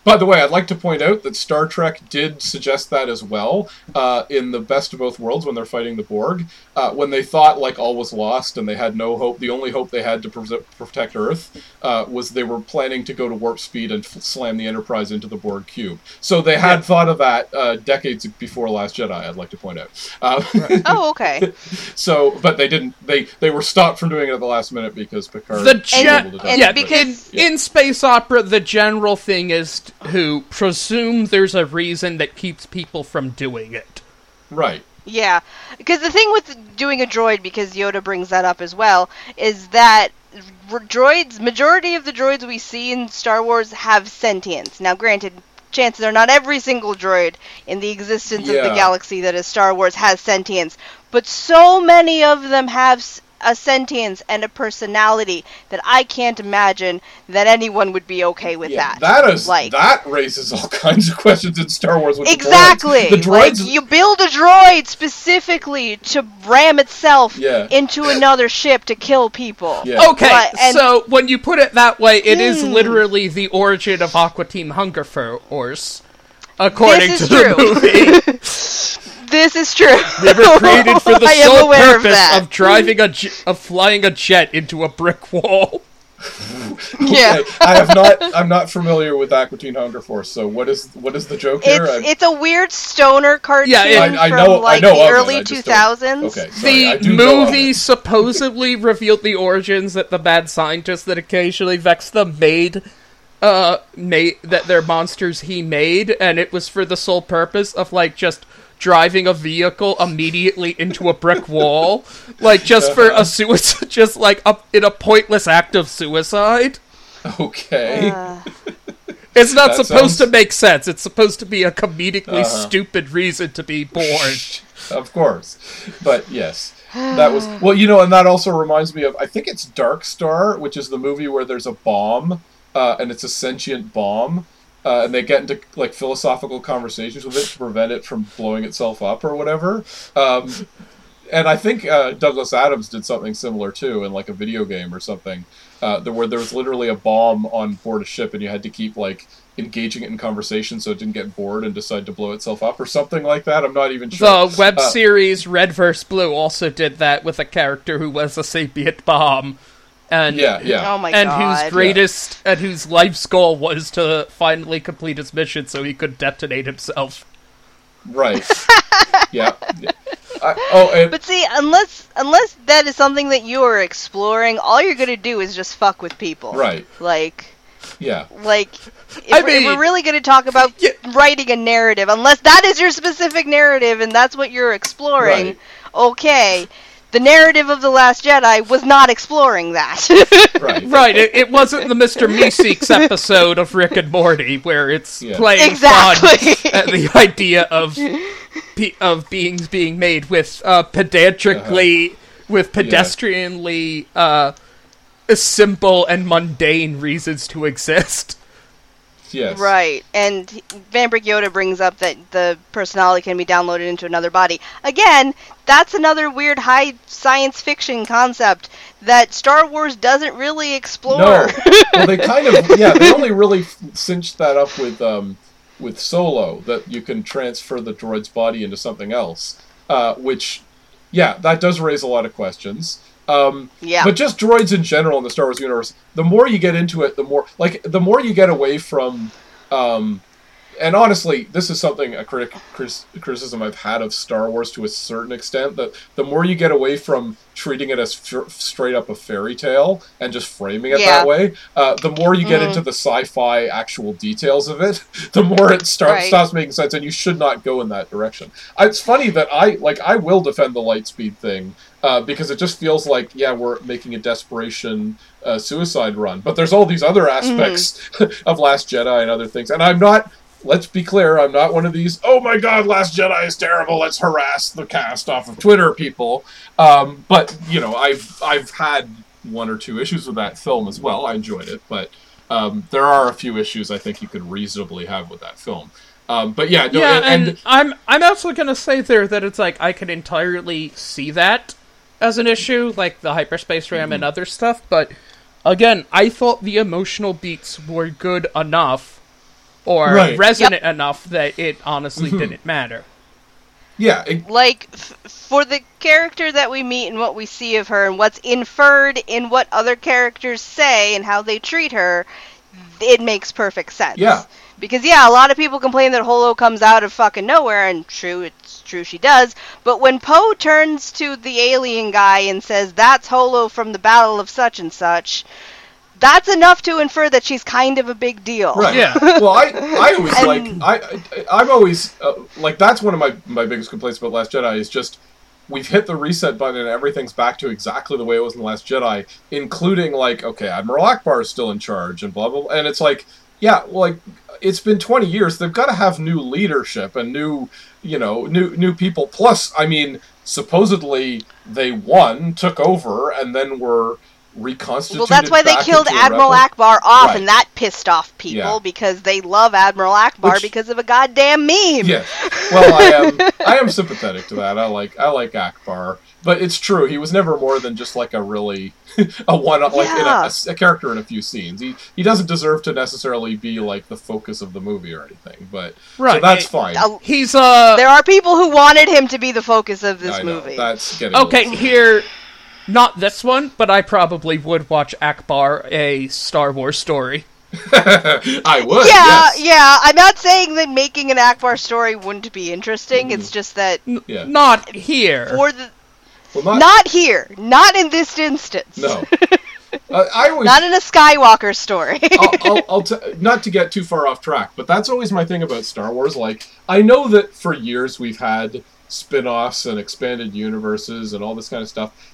By the way, I'd like to point out that Star Trek did suggest that as well uh, in the Best of Both Worlds when they're fighting the Borg. Uh, when they thought like all was lost and they had no hope, the only hope they had to pres- protect Earth uh, was they were planning to go to warp speed and f- slam the Enterprise into the Borg cube. So they had Yeah. thought of that uh, decades before Last Jedi. I'd like to point out. Uh, oh, okay. so, but they didn't. They they were stopped from doing it at the last minute because Picard. The was gen- able to and yeah, because- in, in space opera, the general thing is t- who presume there's a reason that keeps people from doing it. right. Yeah, because the thing with doing a droid, because Yoda brings that up as well, is that droids, majority of the droids we see in Star Wars have sentience. Now, granted, chances are not every single droid in the existence of the galaxy that is Star Wars has sentience, but so many of them have a sentience and a personality that I can't imagine that anyone would be okay with Yeah, that. that is like that raises all kinds of questions in Star Wars. With the droids. Exactly. the droids. Like, you build a droid specifically to ram itself Yeah. into another ship to kill people. Yeah. Okay, But- and- so when you put it that way, it is Hmm. literally the origin of Aqua Teen Hunger Force, according This to is the true. movie. This is true. They were created for the sole aware of purpose of, driving a j- of flying a jet into a brick wall. yeah. Okay, I have not. I'm not familiar with Aqua Teen Hunger Force. So what is what is the joke here? It's I'm- it's a weird stoner cartoon Yeah, it- I- I from know- I like know the of it, early I just don't- okay. Sorry, the do know of movie supposedly revealed the origins that the bad scientist that occasionally vexed them made uh made that they're monsters he made and it was for the sole purpose of like just driving a vehicle immediately into a brick wall, like just for a suicide, just like a, in a pointless act of suicide. Okay. Uh, It's not That supposed sounds- to make sense. It's supposed to be a comedically Uh-huh. stupid reason to be born. of course. But yes, that was well. You know, and that also reminds me of I think it's Dark Star, which is the movie where there's a bomb, uh, and it's a sentient bomb, uh, and they get into like philosophical conversations with it to prevent it from blowing itself up or whatever. Um, and I think uh, Douglas Adams did something similar too in like a video game or something, uh, where there was literally a bomb on board a ship, and you had to keep like engaging it in conversation so it didn't get bored and decide to blow itself up or something like that. I'm not even sure. The web Uh, series Red vs. Blue also did that with a character who was a sapient bomb. And Yeah, yeah. oh my and god. whose greatest and whose life's goal was to finally complete his mission so he could detonate himself. Right. yeah. I, oh, and But see, unless unless that is something that you are exploring, all you're gonna do is just fuck with people. right. Like, Yeah. like, if, I we're, if mean- we're really gonna talk about Yeah. writing a narrative, unless that is your specific narrative and that's what you're exploring, Right. okay. The narrative of the Last Jedi was not exploring that. Right. Right, it, it wasn't the Mr. Meeseeks episode of Rick and Morty where it's Yeah. playing Exactly. fun at the idea of of beings being made with uh, pedantically with pedestrianly uh, simple and mundane reasons to exist. Yes. Right, and Vambrick Yoda brings up that the personality can be downloaded into another body. Again, that's another weird high science fiction concept that Star Wars doesn't really explore. No. well, they kind of yeah. They only really cinched that up with um, with Solo that you can transfer the droid's body into something else, uh, which yeah, that does raise a lot of questions. Um, yeah. But just droids in general in the Star Wars universe, the more you get into it, the more like the more you get away from. Um, and honestly, this is something a critic criticism I've had of Star Wars to a certain extent. That the more you get away from treating it as f- straight up a fairy tale and just framing it Yeah. that way, uh, the more you get Mm. into the sci-fi actual details of it, the more it start, Right. stops making sense. And you should not go in that direction. Uh, It's funny that I like I will defend the lightspeed thing uh, because it just feels like yeah we're making a desperation uh, suicide run. But there's all these other aspects of last jedi and other things. And i'm not let's be clear i'm not one of these oh my god last jedi is terrible let's harass the cast off of twitter people. Um, but you know i've i've had one or two issues with that film as well. I enjoyed it but um, there are a few issues i think you could reasonably have with that film. Um, but yeah, no, yeah, and, and, and I'm I'm also gonna say there that it's like I can entirely see that as an issue, like the hyperspace RAM Mm-hmm. and other stuff. But again, I thought the emotional beats were good enough or Right. resonant enough that it honestly Mhm. didn't matter. yeah, it, like f- for the character that we meet and what we see of her and what's inferred in what other characters say and how they treat her it makes perfect sense Yeah. Because yeah a lot of people complain that Holdo comes out of fucking nowhere and true it's true she does but when poe turns to the alien guy and says that's Holdo from the battle of such and such that's enough to infer that she's kind of a big deal Right. Yeah. well, I I always And- like I, I I'm always uh, like that's one of my my biggest complaints about Last Jedi is just we've hit the reset button and everything's back to exactly the way it was in the Last Jedi, including like okay, Admiral Ackbar is still in charge and blah blah, blah. and it's like yeah, like it's been 20 years. They've got to have new leadership and new you know new new people. Plus, I mean, supposedly they won, took over, and then were reconstituted. Well, that's why they killed Admiral. Ackbar off, Right. and that pissed off people Yeah. because they love Admiral Ackbar Which- because of a goddamn meme. Yes. Well, I am. I am sympathetic to that. I like. I like Ackbar, but it's true. He was never more than just like a really a one, like in a, Yeah. a s- a character in a few scenes. He he doesn't deserve to necessarily be like the focus of the movie or anything. But so Right. that's fine. He's uh there are people who wanted him to be the focus of this I know movie. that's getting okay here. Not this one, but I probably would watch Ackbar, a Star Wars story. I would. yeah, yes. yeah. I'm not saying that making an Ackbar story wouldn't be interesting. It's just that Yeah. Not here. for the Well, not, not here, not in this instance. no. Uh, I always Not in a Skywalker story. I'll, I'll, I'll t- not to get too far off track, but that's always my thing about Star Wars. Like, I know that for years we've had spin-offs and expanded universes and all this kind of stuff.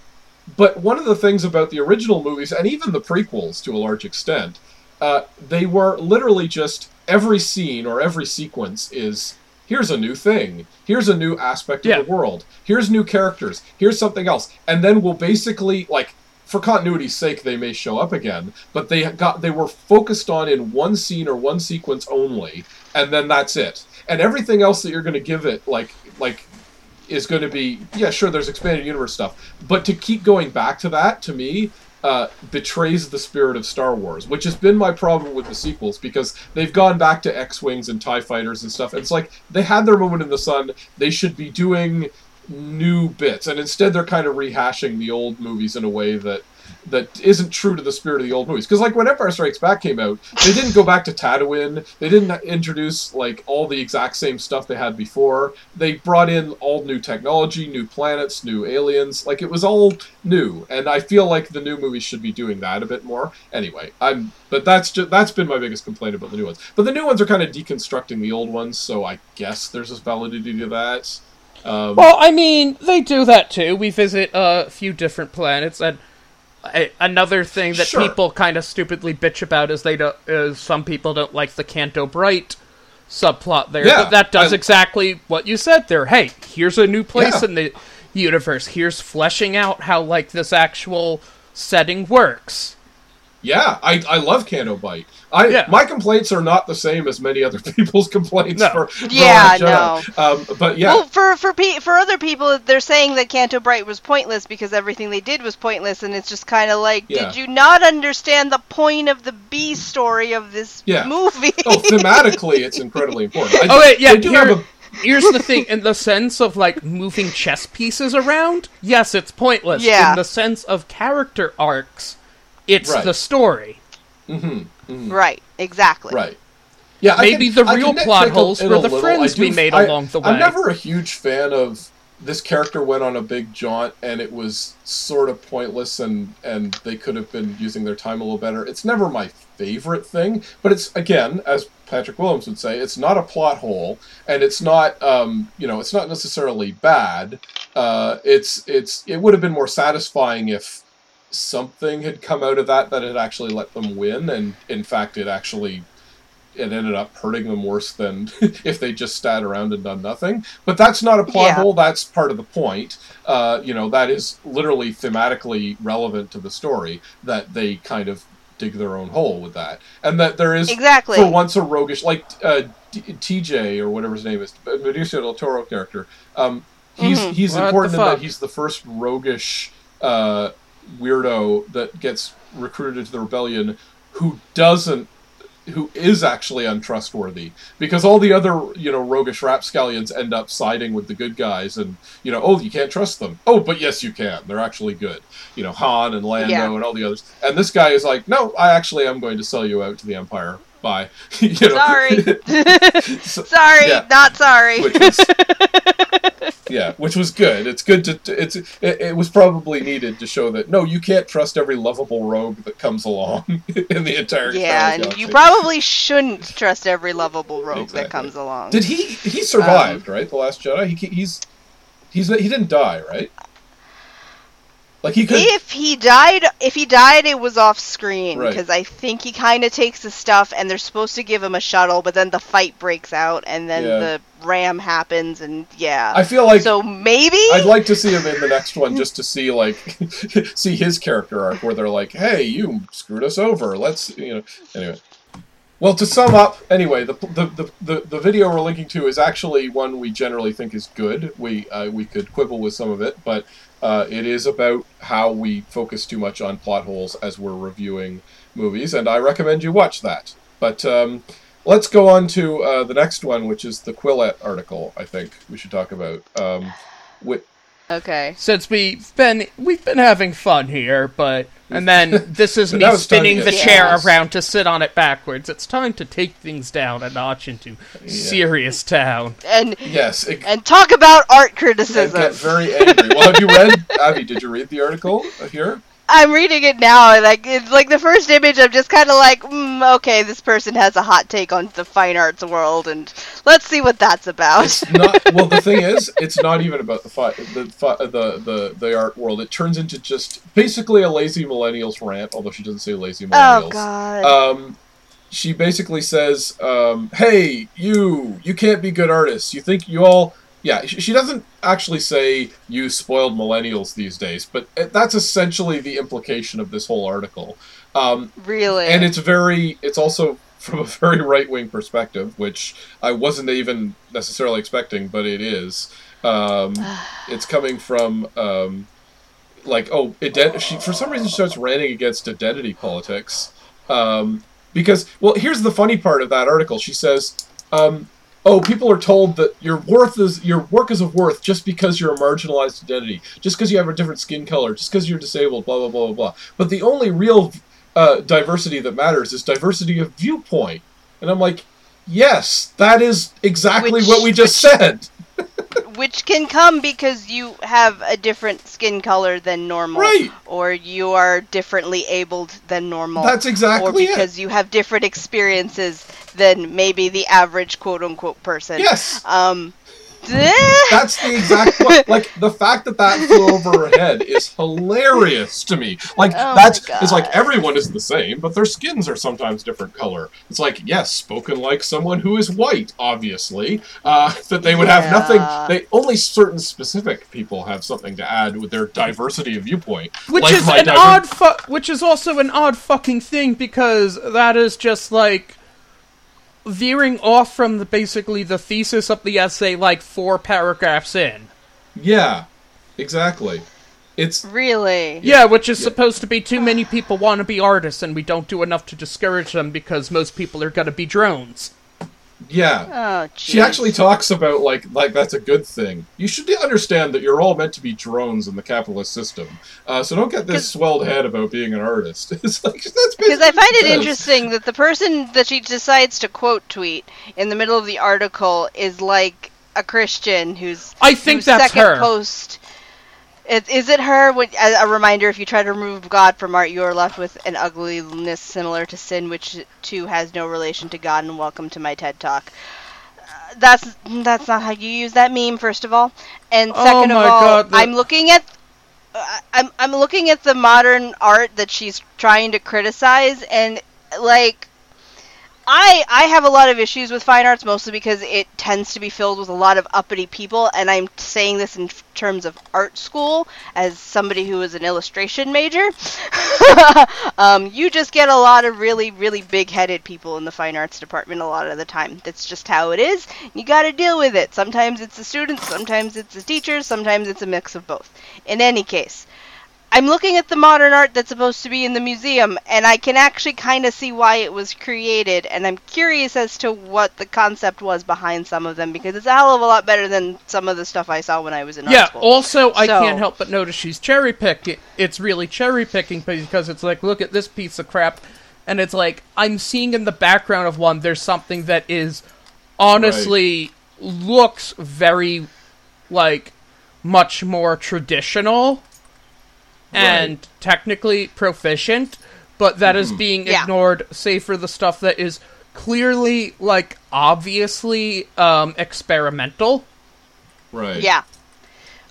But one of the things about the original movies and even the prequels to a large extent, uh, they were literally just every scene or every sequence is here's a new thing, here's a new aspect of Yeah. the world, here's new characters, here's something else, and then we'll basically like for continuity's sake they may show up again, but they got they were focused on in one scene or one sequence only, and then that's it. And everything else that you're going to give it like like is going to be yeah sure there's expanded universe stuff. But to keep going back to that to me uh, betrays the spirit of Star Wars, which has been my problem with the sequels because they've gone back to X-wings and Tie fighters and stuff. It's like they had their moment in the sun. They should be doing new bits, and instead they're kind of rehashing the old movies in a way that that isn't true to the spirit of the old movies. Because like when Empire Strikes Back came out, they didn't go back to Tatooine. They didn't introduce like all the exact same stuff they had before. They brought in all new technology, new planets, new aliens. Like it was all new, and I feel like the new movies should be doing that a bit more. Anyway, I'm but that's just that's been my biggest complaint about the new ones. But the new ones are kind of deconstructing the old ones, so I guess there's a validity to that. Um, Well, I mean, they do that too. We visit a few different planets, and another thing that Sure. people kind of stupidly bitch about is they don't. Is some people don't like the Canto Bright subplot there, Yeah, but that does I- exactly what you said there. Hey, here's a new place Yeah. in the universe. Here's fleshing out how like this actual setting works. Yeah, I, I love Canto Bight. I Yeah. my complaints are not the same as many other people's complaints No. for, for Yeah, Last Jedi. Um, but yeah, Well, for for pe- for other people, they're saying that Canto Bright was pointless because everything they did was pointless, and it's just kind of like, Yeah. did you not understand the point of the B story of this Yeah. movie? oh, thematically, it's incredibly important. I, Oh yeah. do here- have a here's the thing: in the sense of like moving chess pieces around, yes, it's pointless. Yeah. In the sense of character arcs, it's Right. the story. right, exactly. right. Yeah, Maybe can- the real plot holes were the little. friends do- we made I- along the way. I'm way. never a huge fan of this character went on a big jaunt and it was sort of pointless and and they could have been using their time a little better. It's never my favorite thing, but it's again, as Patrick Willems would say, it's not a plot hole and it's not um, you know, it's not necessarily bad. Uh, it's it's it would have been more satisfying if something had come out of that that had actually let them win and in fact it actually it ended up hurting them worse than if they just sat around and done nothing. But that's not a plot Yeah. hole. That's part of the point. Uh, you know, that is literally thematically relevant to the story that they kind of dig their own hole with that, and that there is Exactly. for once a roguish like uh, TJ or whatever his name is, Benicio del Toro character. Um, he's Mhm. he's What important in that he's the first roguish uh, weirdo that gets recruited into the rebellion who doesn't who is actually untrustworthy. Because all the other you know roguish rapscallions end up siding with the good guys and you know oh you can't trust them. Oh but yes you can. They're actually good. You know Han and Lando Yeah. and all the others. And this guy is like no I actually am going to sell you out to the Empire. Bye. You know? Sorry. So- sorry, Yeah. not sorry. which was yeah, which was good. It's good to it's it, it was probably needed to show that no, you can't trust every lovable rogue that comes along in the entire yeah, and galaxy. you probably shouldn't trust every lovable rogue Exactly. that comes along. did he he survived um, right the Last Jedi he he's he's he didn't die right like he could if he died, if he died, it was off screen Right. because I think he kind of takes the stuff, and they're supposed to give him a shuttle, but then the fight breaks out, and then Yeah. the ram happens, and yeah. I feel like so maybe I'd like to see him in the next one just to see like see his character arc where they're like, "Hey, you screwed us over. Let's you know." Anyway, well, to sum up, anyway, the the, the, the, the video we're linking to is actually one we generally think is good. We uh, we could quibble with some of it, but uh, it is about how we focus too much on plot holes as we're reviewing movies, and I recommend you watch that. But um, let's go on to uh, the next one, which is the Quillette article. I think we should talk about. Um, wi- okay. Since we've been we've been having fun here, but and then this is me now it's time to spinning the serious. chair around to sit on it backwards. It's time to take things down a notch into serious town. And yes, it, and talk about art and criticism. get very angry. Well, have you read, Abby? Did you read the article here? I'm reading it now, and like it's like the first image. I'm just kind of like, mm, okay, this person has a hot take on the fine arts world, and let's see what that's about. It's not well. The thing is, it's not even about the fi- the, fi- the the the art world. It turns into just basically a lazy millennials rant. Although she doesn't say lazy millennials. oh God. Um, she basically says, um, "Hey, you, you can't be good artists. You think you all." Yeah, she doesn't actually say you spoiled millennials these days, but uh, that's essentially the implication of this whole article. Um, really? and it's very it's also from a very right wing perspective which i wasn't even necessarily expecting but it is. Um, it's coming from um, like oh ident- she for some reason she starts ranting against identity politics. Um, because well here's the funny part of that article. She says um, oh people are told that your worth is your work is of worth just because you're a marginalized identity just because you have a different skin color just because you're disabled blah blah blah blah blah. But the only real uh, diversity that matters is diversity of viewpoint. And I'm like, yes, that is exactly Which- what we just said. Which can come because you have a different skin color than normal, Right. or you are differently abled than normal, That's exactly or because you have different experiences than maybe the average quote unquote person. Yes, Um. that's the exact point. Like the fact that that flew over her head is hilarious to me. Like Oh that's my it's like everyone is the same, but their skins are sometimes different color. It's like yes, spoken like someone who is white, obviously. Uh, that they would have nothing. They only certain specific people have something to add with their diversity of viewpoint. Which Like is an diver- odd fu- which is also an odd fucking thing because that is just like veering off from the basically the thesis of the essay like four paragraphs in. Yeah, exactly. It's Really? Yeah, which is supposed to be too many people want to be artists and we don't do enough to discourage them because most people are going to be drones. Yeah. Oh, She actually talks about like like that's a good thing. You should understand that you're all meant to be drones in the capitalist system. Uh, so don't get this swelled head about being an artist. It's like that's Because I find it says. interesting that the person that she decides to quote tweet in the middle of the article is like a Christian who's. I think whose that's second her. Post, it, is it her? When, a, a reminder: if you try to remove God from art, you are left with an ugliness similar to sin, which too has no relation to God. And welcome to my TED talk. Uh, That's that's not how you use that meme. First of all, and Oh second my of all, God, the- I'm looking at I- I'm I'm looking at the modern art that she's trying to criticize, and like, I I have a lot of issues with fine arts, mostly because it tends to be filled with a lot of uppity people, and I'm saying this in terms of art school as somebody who is an illustration major. um, you just get a lot of really really big-headed people in the fine arts department a lot of the time. That's just how it is. You got to deal with it. Sometimes it's the students, sometimes it's the teachers, sometimes it's a mix of both. In any case, I'm looking at the modern art that's supposed to be in the museum, and I can actually kind of see why it was created, and I'm curious as to what the concept was behind some of them, because it's a hell of a lot better than some of the stuff I saw when I was in Yeah, art school. also, I can't help but notice she's cherry picking. It's really cherry picking because it's like, look at this piece of crap. And it's like, I'm seeing in the background of one, there's something that is honestly looks very, like, much more traditional and technically proficient, but that is being Yeah. ignored, say, for the stuff that is clearly, like, obviously um, experimental. right. Yeah.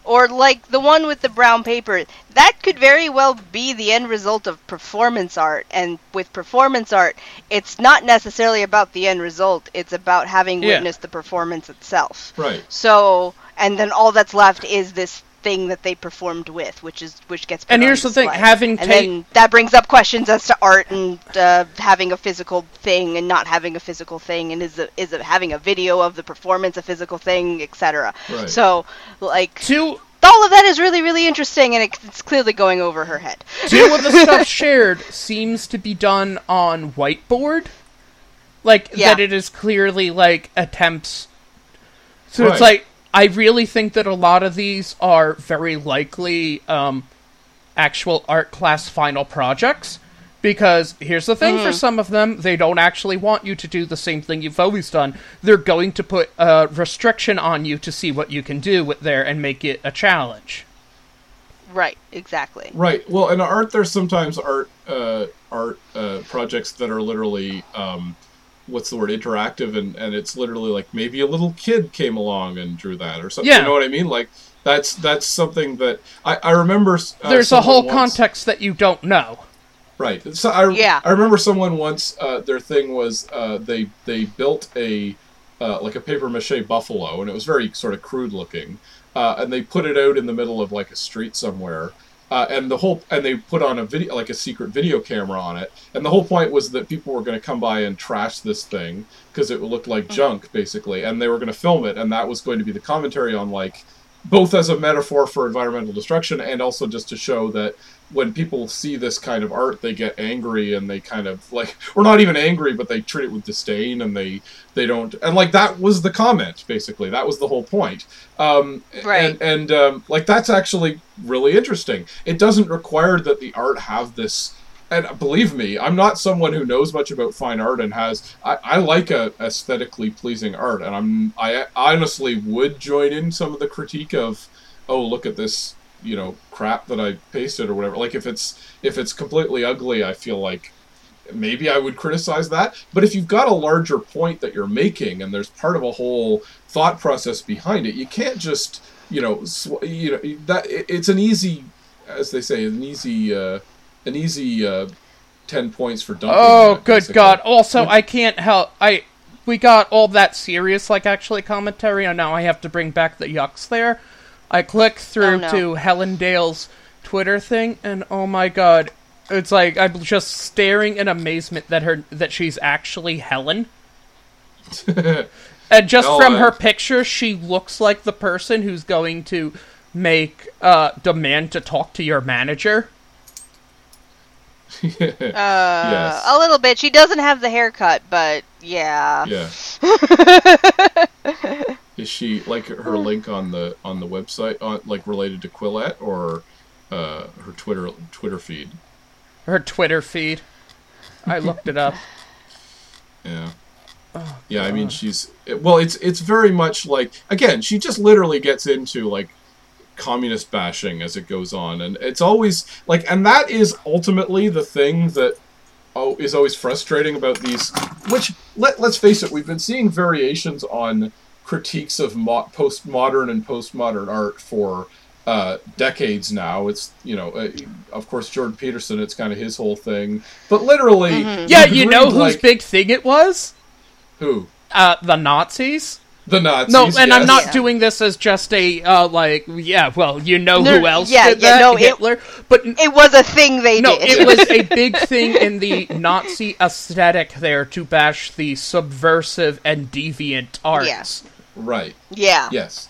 Or like the one with the brown paper. That could very well be the end result of performance art. And with performance art, it's not necessarily about the end result. It's about having Yeah. witnessed the performance itself. Right. So, and then all that's left is this thing that they performed with, which is which gets. Put And on here's the thing, display. having and ta- then that brings up questions as to art and uh, having a physical thing and not having a physical thing, and is a, is a, having a video of the performance a physical thing, etc. Right. So, like, Two all of that is really really interesting, and it, it's clearly going over her head. two of the stuff shared seems to be done on whiteboard like Yeah. that it is clearly like attempts so Right. it's like i really think that a lot of these are very likely um actual art class final projects because here's the thing for some of them they don't actually want you to do the same thing you've always done they're going to put a restriction on you to see what you can do with there and make it a challenge Right, exactly. Right. Well, and aren't there sometimes art uh, art uh, projects that are literally um, what's the word interactive and and it's literally like maybe a little kid came along and drew that or something. Yeah. You know what I mean? Like that's that's something that I I remember. Uh, There's a whole once- context that you don't know. Right. So I, Yeah. I remember someone once. Uh, their thing was uh, they they built a uh, like a paper mache buffalo, and it was very sort of crude looking. Uh, and they put it out in the middle of like a street somewhere. Uh, and the whole and they put on a video like a secret video camera on it. And the whole point was that people were going to come by and trash this thing because it looked like junk basically, and they were going to film it, and that was going to be the commentary on like both as a metaphor for environmental destruction and also just to show that when people see this kind of art they get angry and they kind of like or not even angry but they treat it with disdain and they they don't and like that was the comment basically that was the whole point um Right. and and um, like that's actually really interesting it doesn't require that the art have this and believe me, I'm not someone who knows much about fine art and has. I, I like a aesthetically pleasing art, and I'm I honestly would join in some of the critique of, oh look at this, you know, crap that I pasted or whatever. Like if it's if it's completely ugly, I feel like maybe I would criticize that. But if you've got a larger point that you're making and there's part of a whole thought process behind it, you can't just you know sw- you know that it- it's an easy, as they say, an easy. Uh, an easy uh, ten points for dumping. Oh, that, good basically. God! Also, I can't help. I we got all that serious, like actually commentary, and now I have to bring back the yucks. There, I click through Oh, no. to Helen Dale's Twitter thing, and oh my God, it's like I'm just staring in amazement that her that she's actually Helen. And just Well, from uh, her picture, she looks like the person who's going to make uh demand to talk to your manager. Uh, Yes. a little bit. She doesn't have the haircut, but yeah. yeah. Is she like her link on the on the website on like related to Quillette or uh, her Twitter Twitter feed? Her Twitter feed. I looked it up. Yeah. yeah, I mean she's well. It's it's very much like again, she just literally gets into like communist bashing as it goes on, and it's always like, and that is ultimately the thing that oh is always frustrating about these. Which let let's face it, we've been seeing variations on critiques of mo- postmodern and postmodern art for uh, decades now. It's you know, uh, of course, Jordan Peterson. It's kind of his whole thing, but literally, Yeah, could you know read, whose like- big thing it was? who Uh, the Nazis. the Nazis. No, and I'm not Yeah. doing this as just a uh, like, yeah, well, you know No, who else yeah, did yeah, that? no, it- Hitler. but It was a thing they no, did. it was a big thing in the Nazi aesthetic there to bash the subversive and deviant arts. Yeah. Right. yeah. Yes.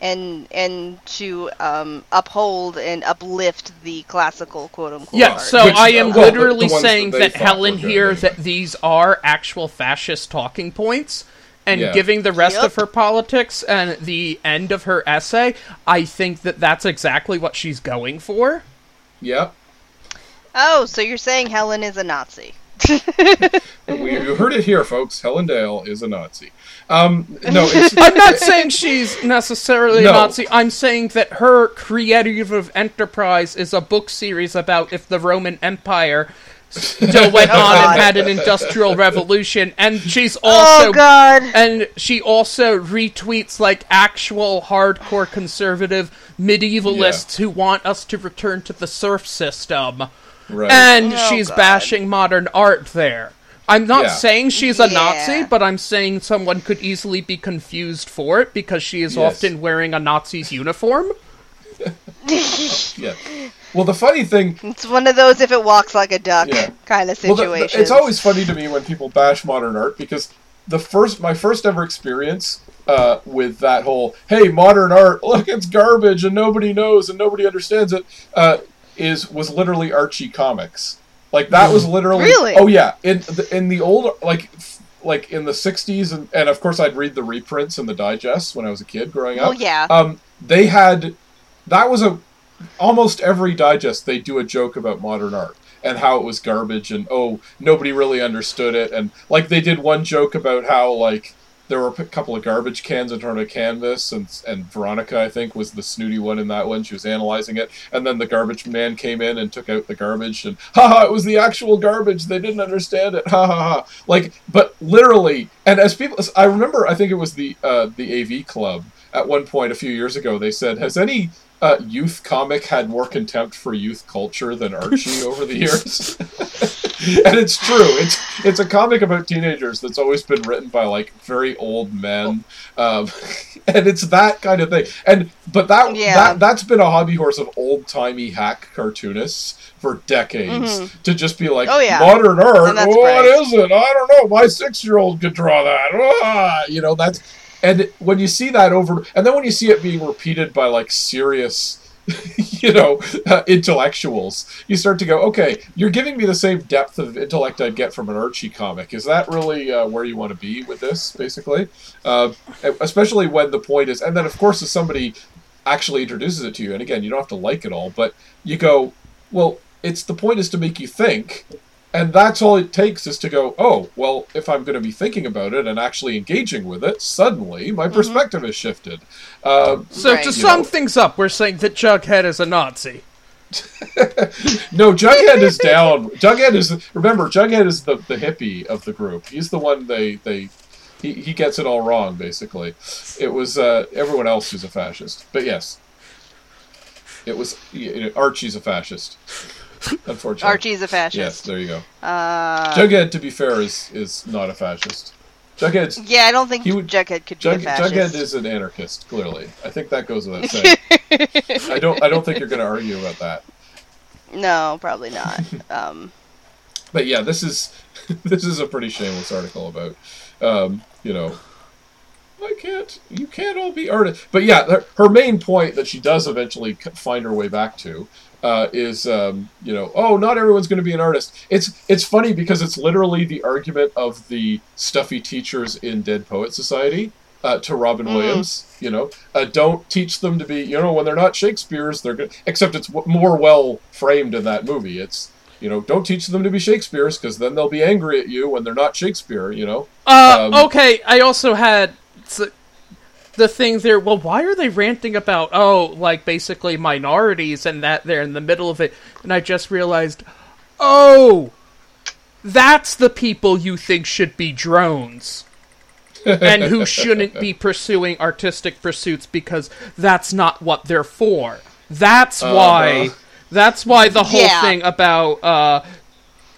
And and to um, uphold and uplift the classical quote unquote. Yeah, art. so Which- I am well, the- the literally that saying that Helen here that these are actual fascist talking points and Yeah. giving the rest Yep. of her politics and the end of her essay, I think that that's exactly what she's going for. Yep. Oh, so you're saying Helen is a Nazi? We, you heard it here, folks. Helen Dale is a Nazi. Um, no, it's, I'm not saying she's necessarily No. a Nazi. I'm saying that her creative enterprise is a book series about if the Roman Empire still went Oh, on God. and had an industrial revolution, and she's oh also God! and she also retweets like actual hardcore conservative medievalists who want us to return to the serf system. Right. And Oh, she's God. bashing modern art there. I'm not Yeah. saying she's a Yeah. Nazi, but I'm saying someone could easily be confused for it because she is Yes. often wearing a Nazi's uniform. yeah. Well, the funny thing, It's one of those if it walks like a duck Yeah. kind of well, the- situation. the- it's always funny to me when people bash modern art because the first, my first ever experience uh, with that whole "Hey, modern art, look, it's garbage and nobody knows and nobody understands it," uh, is was literally Archie comics. Like that was literally. Really? Oh yeah, in the, in the old like. Like in the '60s, and, and of course I'd read the reprints and the digests when I was a kid growing up. Oh yeah. um, they had that was a almost every digest they do a joke about modern art and how it was garbage and oh nobody really understood it and like they did one joke about how like there were a couple of garbage cans in front of canvas, and and Veronica, I think, was the snooty one in that one. She was analyzing it, and then the garbage man came in and took out the garbage, and haha, it was the actual garbage. They didn't understand it. Ha ha ha. Like, but literally, and as people, I remember, I think it was the uh, the AV Club at one point a few years ago. They said, "Has any uh, youth comic had more contempt for youth culture than Archie over the years?" and it's true. It's it's a comic about teenagers that's always been written by like very old men, um, and it's that kind of thing. And but that Yeah. that that's been a hobby horse of old timey hack cartoonists for decades Mhm. to just be like Oh, yeah. modern art. What is it? I don't know. My six year old could draw that. Ah, you know that's and when you see that over, and then when you see it being repeated by like serious, you know, uh, intellectuals, you start to go, okay, you're giving me the same depth of intellect I'd get from an Archie comic. Is that really uh, where you want to be with this, basically? Uh, especially when the point is, and then of course, if somebody actually introduces it to you, and again, you don't have to like it all, but you go, well, it's the point is to make you think. And that's all it takes is to go, oh, well, if I'm going to be thinking about it and actually engaging with it, suddenly my perspective has shifted. Uh, So Right. to sum know. things up, we're saying that Jughead is a Nazi. no, Jughead is down. Jughead is remember, Jughead is the, the hippie of the group. He's the one they they he, he gets it all wrong. Basically, it was uh, everyone else who's a fascist. But yes, it was you know, Archie's a fascist. Unfortunately, Archie's a fascist. Yes, there you go. Uh, Jughead, to be fair, is is not a fascist. Jughead's yeah, I don't think He would- Jughead could be a fascist. Jughead is an anarchist. Clearly, I think that goes without saying. I don't I don't think you're going to argue about that. No, probably not. Um, but yeah, this is this is a pretty shameless article about um, you know I can't you can't all be artists. But yeah, her, her main point that she does eventually find her way back to uh, is um, you know oh not everyone's going to be an artist. It's it's funny because it's literally the argument of the stuffy teachers in Dead Poet Society. Uh, to Robin Mhm. Williams, you know, uh, don't teach them to be, you know, when they're not Shakespeare's, they're good. Except it's w- more well framed in that movie. It's you know, don't teach them to be Shakespeare's because then they'll be angry at you when they're not Shakespeare. You know. Uh, Um, okay, I also had the thing there. Well, why are they ranting about oh, like basically minorities and that they're in the middle of it? And I just realized, oh, that's the people you think should be drones. and who shouldn't be pursuing artistic pursuits because that's not what they're for. That's why. Uh-huh. That's why the whole Yeah. thing about uh,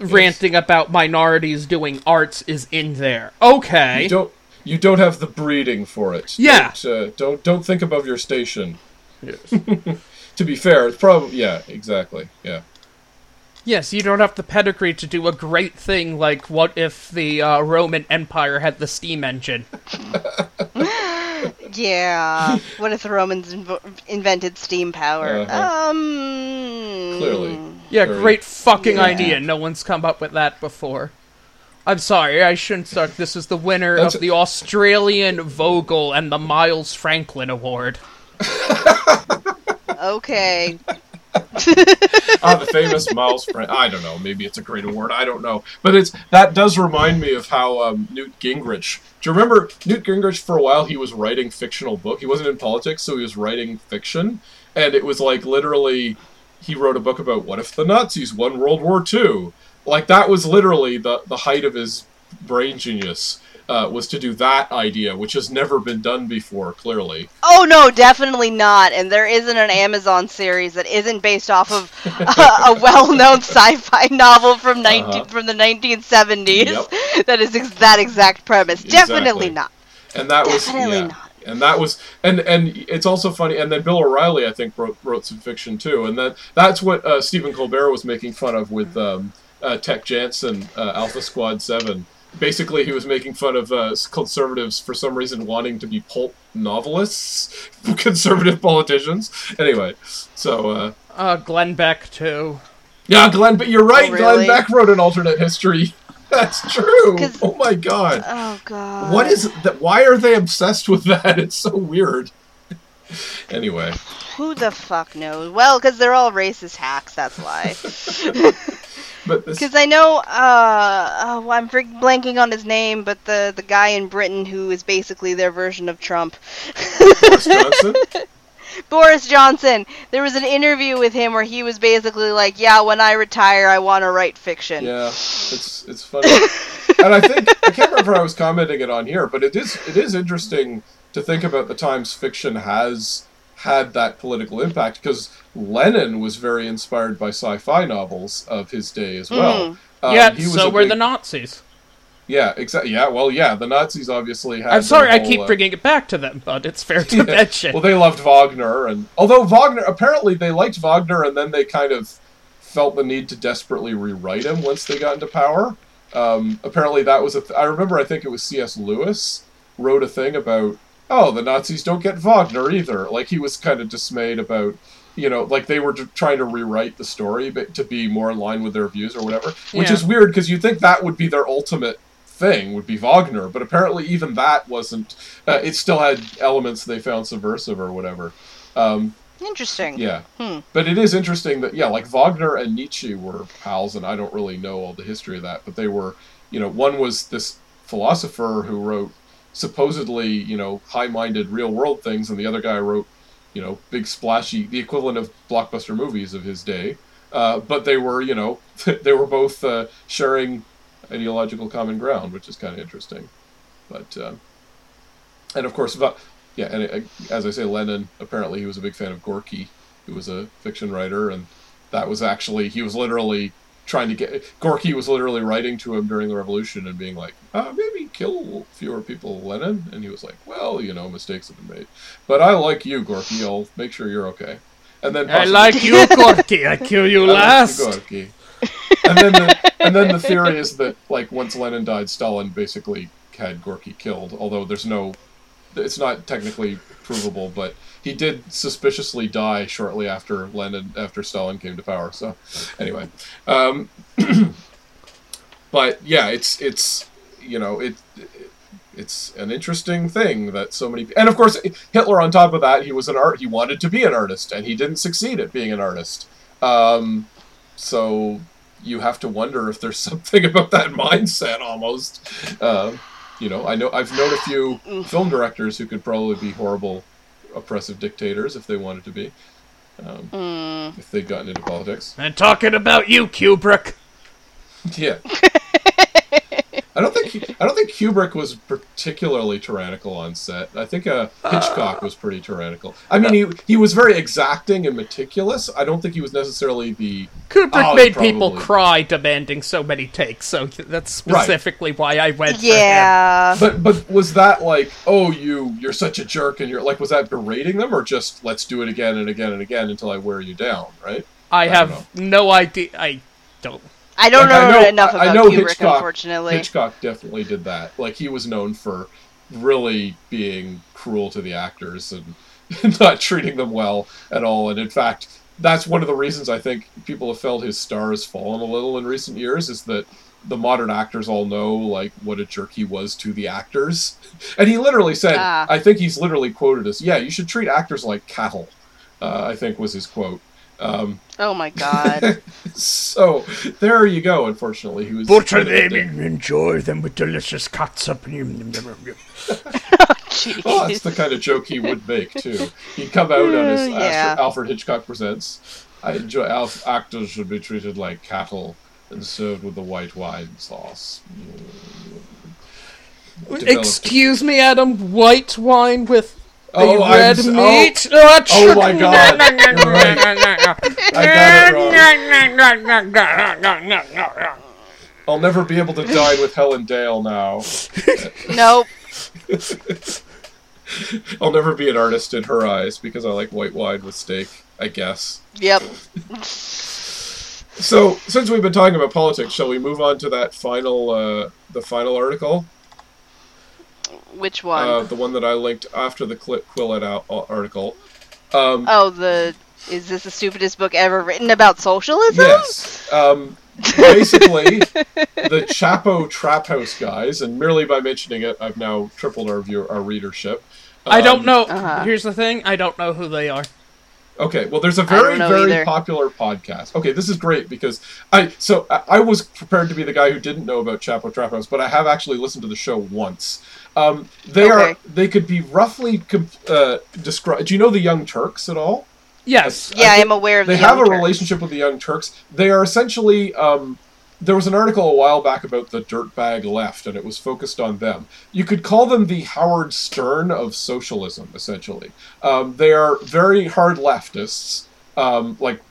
ranting about minorities doing arts is in there. Okay. You don't. You don't have the breeding for it. Yeah. Don't uh, don't, don't think above your station. To be fair, it's probably yeah, exactly. Yeah. Yes, you don't have the pedigree to do a great thing like what if the uh, Roman Empire had the steam engine? yeah. what if the Romans inv- invented steam power? Uh-huh. Um. Clearly. Yeah, Very- great fucking Yeah. idea. No one's come up with that before. I'm sorry, I shouldn't start. This is the winner That's- of the Australian Vogel and the Miles Franklin Award. Okay. ah, the famous Miles Frank. I don't know. Maybe it's a great award. I don't know. But it's that does remind me of how um, Newt Gingrich. Do you remember Newt Gingrich? For a while, he was writing fictional book. He wasn't in politics, so he was writing fiction, and it was like literally, he wrote a book about what if the Nazis won World War II. Like that was literally the the height of his brain genius. Uh, was to do that idea, which has never been done before. Clearly, Oh no, definitely not. And there isn't an Amazon series that isn't based off of a, a well-known sci-fi novel from 19 Uh-huh. from the 1970s Yep. that is ex- that exact premise. Definitely not. and that was Definitely yeah. not. and that was and and it's also funny and then bill o'reilly i think wrote, wrote some fiction too and that that's what uh, stephen colbert was making fun of with um, uh, Tek Jansen uh, alpha squad 7 basically he was making fun of uh, conservatives for some reason wanting to be pulp novelists conservative politicians anyway so uh, Uh, Glenn Beck, too. yeah glenn but you're right Oh, glenn beck wrote an alternate history that's true. oh my god Oh god. what is that why are they obsessed with that it's so weird anyway Who the fuck knows? Well, because they're all racist hacks. That's why. Because I know, uh, oh, I'm blanking on his name, but the the guy in Britain who is basically their version of Trump, Boris Johnson. Boris Johnson. There was an interview with him where he was basically like, "Yeah, when I retire, I want to write fiction." Yeah, it's it's funny, and I think I can't remember I was commenting it on here, but it is it is interesting to think about the times fiction has had that political impact because Lenin was very inspired by sci-fi novels of his day as well. Um, yeah, so were big- the Nazis. yeah, exactly. Yeah, well, yeah, the Nazis obviously had. I'm sorry, their I keep uh, bringing it back to them, but it's fair to Yeah. mention. Well, they loved Wagner, and although Wagner apparently they liked Wagner, and then they kind of felt the need to desperately rewrite him once they got into power. Um, apparently, that was a. Th- I remember. I think it was C.S. Lewis wrote a thing about. Oh, the Nazis don't get Wagner either. Like he was kind of dismayed about. You know, like they were trying to rewrite the story but to be more in line with their views or whatever, which Yeah. is weird because you'd think that would be their ultimate thing would be Wagner, but apparently even that wasn't. Uh, it still had elements they found subversive or whatever. Um, Interesting. yeah, Hmm. but it is interesting that yeah, like Wagner and Nietzsche were pals, and I don't really know all the history of that, but they were. You know, one was this philosopher who wrote supposedly you know high-minded real-world things, and the other guy wrote you know big splashy, the equivalent of blockbuster movies of his day. Uh, but they were, you know, they were both uh, sharing ideological common ground, which is kind of interesting. But uh, and of course, yeah, and uh, as I say, Lenin apparently he was a big fan of Gorky, who was a fiction writer, and that was actually he was literally trying to get Gorky was literally writing to him during the revolution and being like, uh, maybe kill fewer people, Lenin, and he was like, well, you know, mistakes have been made, but I like you, Gorky. I'll make sure you're okay. And then I like you, Gorky. I kill you I like last. you, Gorky. and then the, and then the theory is that like once Lenin died, Stalin basically had Gorky killed. Although there's no, it's not technically provable, but he did suspiciously die shortly after Lenin after Stalin came to power. So anyway, um, but yeah, it's it's you know it. It's an interesting thing that so many, and of course Hitler. On top of that, he was an art. He wanted to be an artist, and he didn't succeed at being an artist. Um, so you have to wonder if there's something about that mindset almost. Uh, you know, I know I've known a few film directors who could probably be horrible, oppressive dictators if they wanted to be, um, Hmm. if they'd gotten into politics. And talking about you, Kubrick. Yeah. I don't think I don't think Kubrick was particularly tyrannical on set. I think uh, Hitchcock was pretty tyrannical. I mean, he he was very exacting and meticulous. I don't think he was necessarily the Kubrick Oh, made people cry demanding so many takes, so th- that's Right. specifically why I went for him. Yeah. But but was that like, oh you you're such a jerk and you're like was that berating them or just let's do it again and again and again until I wear you down, right? I don't have no idea. I don't. I don't Like, know, I know- enough I- I about know Kubrick, Hitchcock- unfortunately. Hitchcock definitely did that. Like he was known for really being cruel to the actors and not treating them well at all. And in fact, that's one of the reasons I think people have felt his star has fallen a little in recent years is that the modern actors all know like what a jerk he was to the actors. And he literally said, Ah. I think he's literally quoted as, "Yeah, you should treat actors like cattle." Uh, I think was his quote. Um, Oh my god. so there you go. Unfortunately, he was Butcher them and enjoy them with delicious catsup. Jeez. Oh, that's the kind of joke he would make too. He'd come out on his yeah. Astro- Alfred Hitchcock presents. I enjoy Alf- actors should be treated like cattle and served with the white wine sauce. Developed- Excuse me, Adam. White wine with the Oh, I'm, meat. Oh, oh, oh my god. I got it wrong. I'll never be able to dine with Helen Dale now. Nope. I'll never be an artist in her eyes because I like white wine with steak. I guess. Yep. So, since we've been talking about politics, shall we move on to that final, uh, the final article, Which one? uh, the one that I linked after the Cl- Quillette out- uh, article? Um, oh, the is this the stupidest book ever written about socialism? yes. Um, basically, the Chapo Trap House guys, and merely by mentioning it, I've now tripled our view, our readership. I don't Um, know. Uh-huh. Here's the thing. I don't know who they are. Okay, well, there's a very very either. popular podcast. Okay, this is great because I so I, I was prepared to be the guy who didn't know about Chapo Trap House, but I have actually listened to the show once. Um, they are they could be roughly com- uh, described. Do you know the Young Turks at all? Yes. Yeah, I, think am aware of They the have a Young Turks. relationship with the Young Turks. They are essentially. Um, there was an article a while back about the dirtbag left, and it was focused on them. You could call them the Howard Stern of socialism, essentially. Um, they are very hard leftists, um, like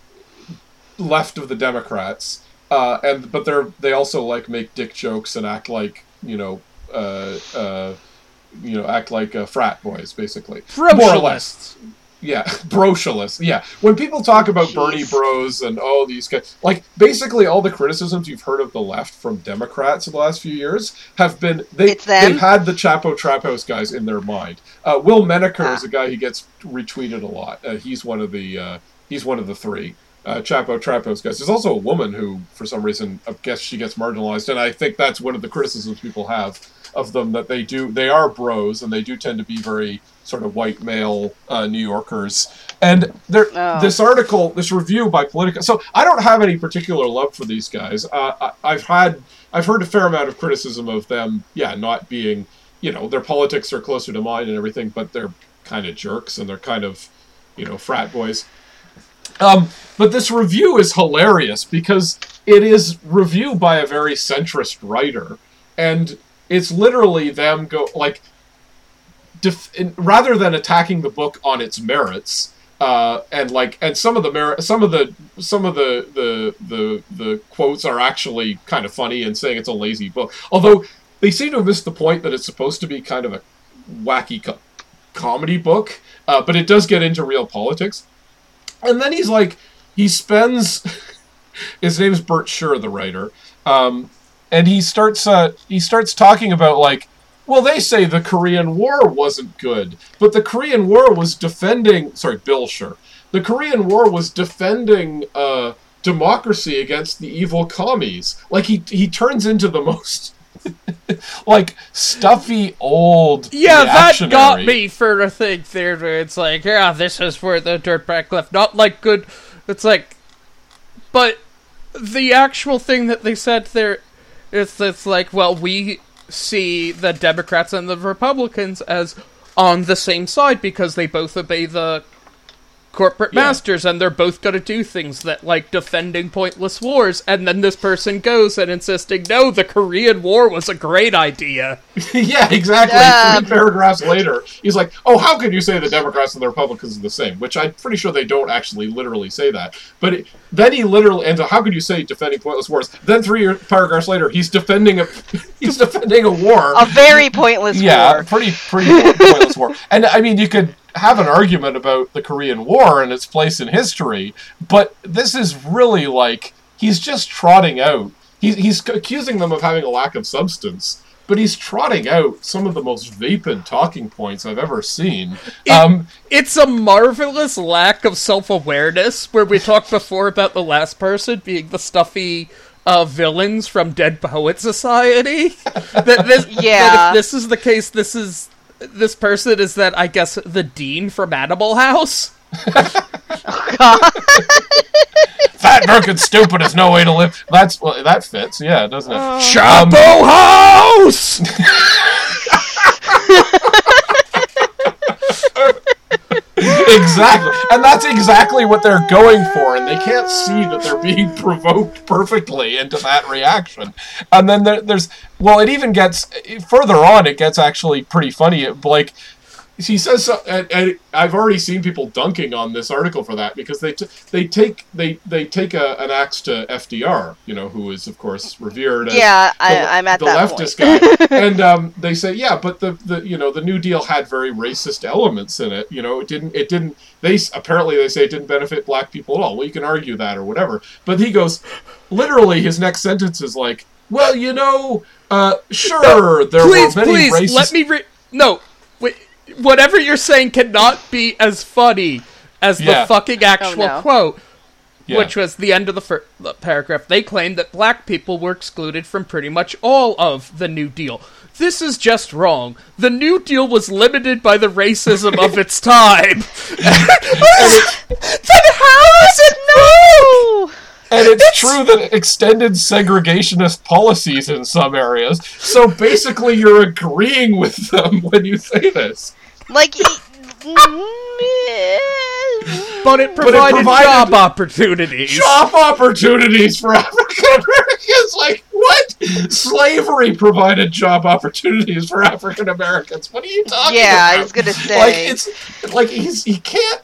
left of the Democrats, uh, and but they're they also like make dick jokes and act like you know. Uh, uh, you know, act like uh, frat boys, basically. More or less. Brocialists. Yeah, brocialist. Yeah, when people talk about Jeez. Bernie Bros and oh these guys, like basically all the criticisms you've heard of the left from Democrats in the last few years have been they they've had the Chapo Trap House guys in their mind. Uh, Will Menaker Ah. is a guy who gets retweeted a lot. Uh, he's one of the uh, he's one of the three. Uh, Chapo Trap House guys. There's also a woman who, for some reason, I guess she gets marginalized, and I think that's one of the criticisms people have of them that they do they are bros and they do tend to be very sort of white male uh, New Yorkers. And there, Oh. this article, this review by Politico. So I don't have any particular love for these guys. Uh, I, I've had, I've heard a fair amount of criticism of them. Yeah, not being, you know, their politics are closer to mine and everything, but they're kind of jerks and they're kind of, you know, frat boys. Um, but this review is hilarious because it is review by a very centrist writer, and it's literally them go like, def- rather than attacking the book on its merits, uh, and like, and some of the merit, some of the, some of the, the, the, the quotes are actually kind of funny and saying it's a lazy book. Although they seem to have missed the point that it's supposed to be kind of a wacky co- comedy book, uh, but it does get into real politics. And then he's like, he spends. his name's Bert Scher, the writer, um, and he starts. Uh, he starts talking about like, well, they say the Korean War wasn't good, but the Korean War was defending. Sorry, Bill Scher. The Korean War was defending uh, democracy against the evil commies. Like he he turns into the most. like stuffy old Yeah, that got me for a thing there where it's like, yeah, this is where the dirtbag left. Not like good. It's like, but the actual thing that they said there is it's like, well, we see the Democrats and the Republicans as on the same side because they both obey the corporate Yeah. masters and they're both going to do things that like defending pointless wars and then this person goes and insisting no the korean war was a great idea yeah, exactly. Um, Three paragraphs later, he's like, "Oh, how could you say the Democrats and the Republicans are the same?" Which I'm pretty sure they don't actually literally say that. But it, then he literally, and how could you say defending pointless wars? Then three paragraphs later, he's defending a he's defending a war. A very pointless war. yeah, war. pretty pretty pointless war. And I mean, you could have an argument about the Korean War and its place in history, but this is really like he's just trotting out. He's he's accusing them of having a lack of substance, but he's trotting out some of the most vapid talking points I've ever seen. It- um, it's a marvelous lack of self-awareness where we talked before about the last person being the stuffy uh, villains from Dead Poet Society. that this, that Yeah. if this is the case, this is this person is that I guess the dean from Animal House. fat, drunk, and stupid is no way to live. That's well, that fits, yeah, doesn't it? Oh. Chapo um, House. exactly. And that's exactly what they're going for and they can't see that they're being provoked perfectly into that reaction. And then there, there's well it even gets further on it gets actually pretty funny. Like he says so, and, and I've already seen people dunking on this article for that because they t- they take they they take a, an axe to FDR, you know, who is of course revered. As Yeah, the, I, I'm at the that leftist point. guy, and um, they say, yeah, but the, the you know the New Deal had very racist elements in it. You know, it didn't it didn't they apparently they say it didn't benefit black people at all. Well, you can argue that or whatever, but he goes literally his next sentence is like, well, you know, uh, sure there please, were many please, racist. let me re- no. Wait, whatever you're saying cannot be as funny as Yeah. the fucking oh, actual Oh, no. quote. Yeah. which was the end of the, fir- the paragraph. They claimed that black people were excluded from pretty much all of the New Deal. This is just wrong. The New Deal was limited by the racism of its time. then how is it No! And it's true that it extended segregationist policies in some areas. So basically, you're agreeing with them when you say this. Like, But it provided, provided- job opportunities. Job opportunities for African Americans. Like what? Slavery provided job opportunities for African Americans. What are you talking yeah, about? I was gonna say. like it's like he's he can't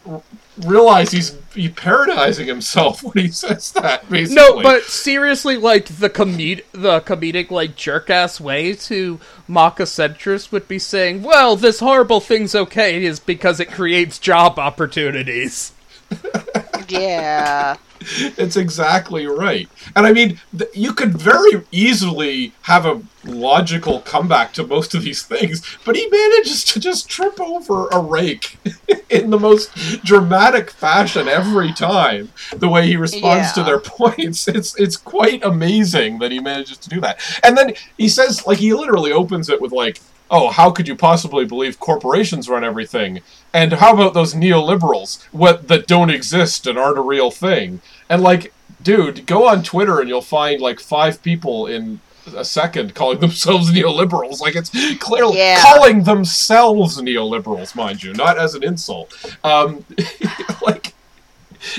realize he's he parodizing himself when he says that. Basically, No, but seriously, like the comed the comedic like jerk ass way to mock a centrist would be saying, "Well, this horrible thing's okay is because it creates job opportunities." yeah. It's exactly right. And I mean, th- you could very easily have a logical comeback to most of these things, but he manages to just trip over a rake in the most dramatic fashion every time. The way he responds to their points, it's it's quite amazing that he manages to do that. And then he says, like, he literally opens it with like. Oh, how could you possibly believe corporations run everything? And how about those neoliberals what that don't exist and aren't a real thing? And like, dude, go on Twitter and you'll find like five people in a second calling themselves neoliberals. Like it's clearly Yeah. calling themselves neoliberals, mind you, not as an insult. Um, like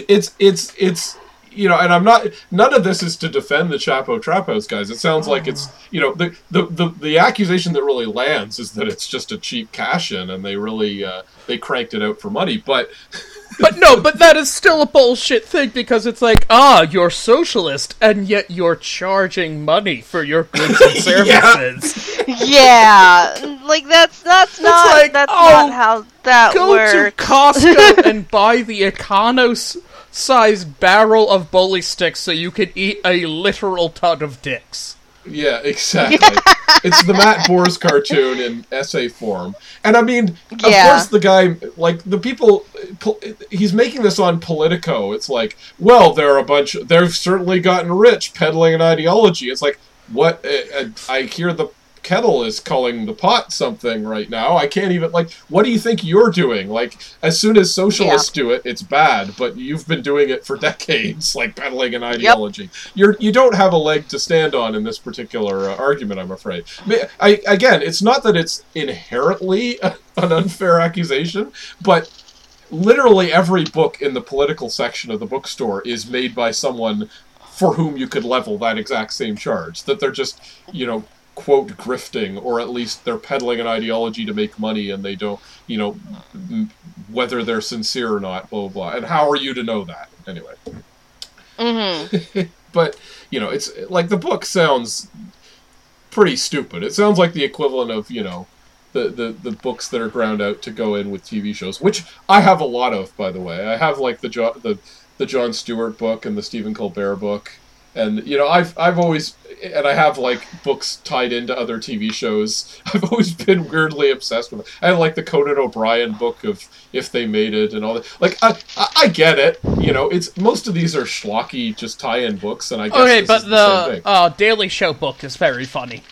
it's it's it's you know, and I'm not. None of this is to defend the Chapo Trap House guys. It sounds like it's you know the the the, the accusation that really lands is that it's just a cheap cash in and they really uh, they cranked it out for money. But But no, but that is still a bullshit thing because it's like, ah, you're socialist, and yet you're charging money for your goods and services. Yeah. Like that's that's not like, that's oh, not how that Go works. to Costco and buy the Econos sized barrel of bully sticks so you can eat a literal ton of dicks. Yeah, exactly. it's the Matt Bors cartoon in essay form. And I mean, of Yeah. course, the guy, like, the people, he's making this on Politico. It's like, well, there are a bunch, they've certainly gotten rich peddling an ideology. It's like, what? uh, uh, I hear the kettle is calling the pot something right now. I can't even, like, what do you think you're doing? Like, as soon as socialists do it, it's bad, but you've been doing it for decades, like, peddling an ideology you're you don't have a leg to stand on in this particular uh, argument. I'm afraid. I again, it's not that it's inherently an unfair accusation, but literally every book in the political section of the bookstore is made by someone for whom you could level that exact same charge. That they're just you know quote grifting or at least they're peddling an ideology to make money and they don't you know m- whether they're sincere or not blah blah blah. And how are you to know that anyway? Hmm but you know it's like the book sounds pretty stupid. It sounds like the equivalent of you know the, the, the books that are ground out to go in with TV shows, which I have a lot of, by the way. I have like the jo- the the Jon Stewart book and the Stephen Colbert book, and you know I've I've always and I have like books tied into other TV shows. I've always been weirdly obsessed with. It. I have like the Conan O'Brien book of If They Made It and all that. Like I I, I get it, you know. It's most of these are schlocky, just tie-in books, and I guess Okay, this but is the, same the thing. uh, Daily Show book is very funny.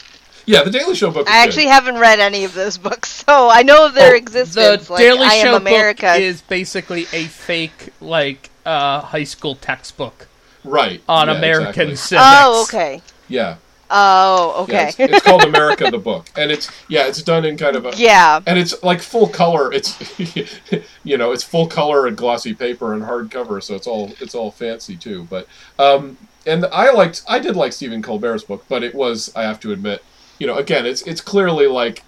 yeah, the Daily Show book. Is I good. actually haven't read any of those books, so I know of their Oh, existence. The like, Daily I Show America. book is basically a fake, like, uh, high school textbook right on yeah, American exactly. civics. oh, okay. Yeah, Oh, yeah. okay. It's, it's called America the book, and it's yeah, it's done in kind of a yeah. and it's like full color. It's you know, it's full color and glossy paper and hardcover, so it's all it's all fancy too. But um, and I liked I did like Stephen Colbert's book, but it was I have to admit, you know, again, it's it's clearly like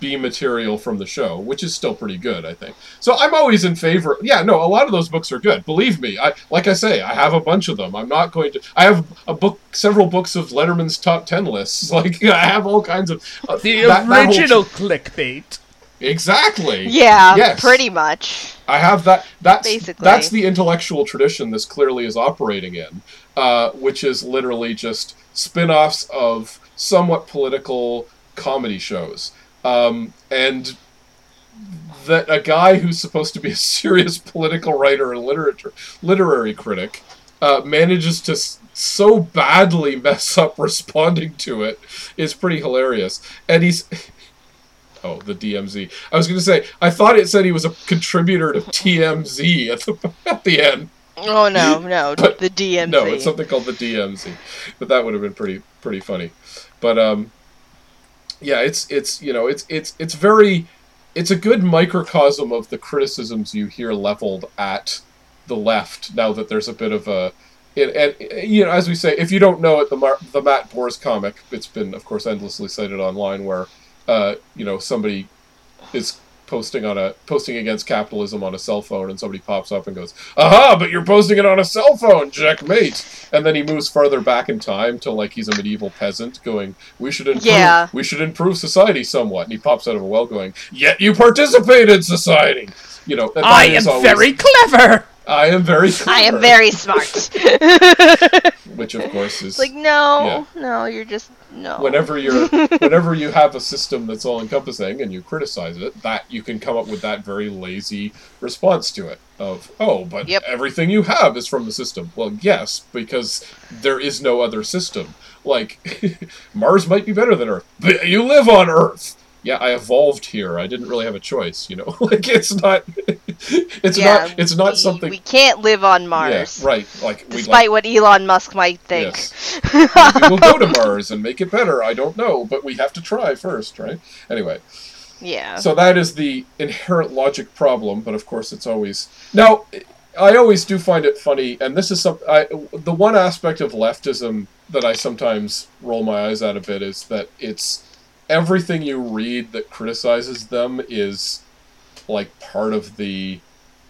B material from the show, which is still pretty good, I think. So I'm always in favor. Yeah, no, a lot of those books are good. Believe me, I like I say, I have a bunch of them. I'm not going to. I have a book, several books of Letterman's top ten lists. Like I have all kinds of uh, The that- that whole- original clickbait. Exactly. Yeah, Yes. pretty much. I have that. That's Basically. that's the intellectual tradition this clearly is operating in, uh, which is literally just spin-offs of somewhat political comedy shows. Um, and that a guy who's supposed to be a serious political writer and literature literary critic uh, manages to s- so badly mess up responding to it is pretty hilarious. And he's oh the DMZ. I was going to say I thought it said he was a contributor to TMZ at the at the end. Oh no, no, But- the DMZ. No, it's something called the DMZ, but that would have been pretty pretty funny. But um, yeah, it's it's you know it's it's it's very it's a good microcosm of the criticisms you hear leveled at the left now that there's a bit of a and, and you know as we say if you don't know it the Mar- the Matt Bors comic it's been of course endlessly cited online where uh, you know somebody is posting on a posting against capitalism on a cell phone and somebody pops up and goes aha but you're posting it on a cell phone checkmate and then he moves further back in time to like he's a medieval peasant going we should improve Yeah. we should improve society somewhat and he pops out of a well going yet you participate in society you know I am always- very clever. i am very I am very smart. which of course is like no, no, you're just no. whenever you're whenever you have a system that's all encompassing and you criticize it that you can come up with that very lazy response to it of oh but Yep. everything you have is from the system well yes because there is no other system like mars might be better than earth but you live on earth yeah i evolved here i didn't really have a choice you know like it's not it's yeah, not it's not we, something we can't live on yeah Mars. right like Despite like what Elon Musk might think. Yes. We'll go to Mars and make it better. I don't know, but we have to try first, right? Anyway, yeah. so that is the inherent logic problem, but of course it's always now. I always do find it funny, and this is some. I, the one aspect of leftism that I sometimes roll my eyes at a bit is that it's everything you read that criticizes them is like part of the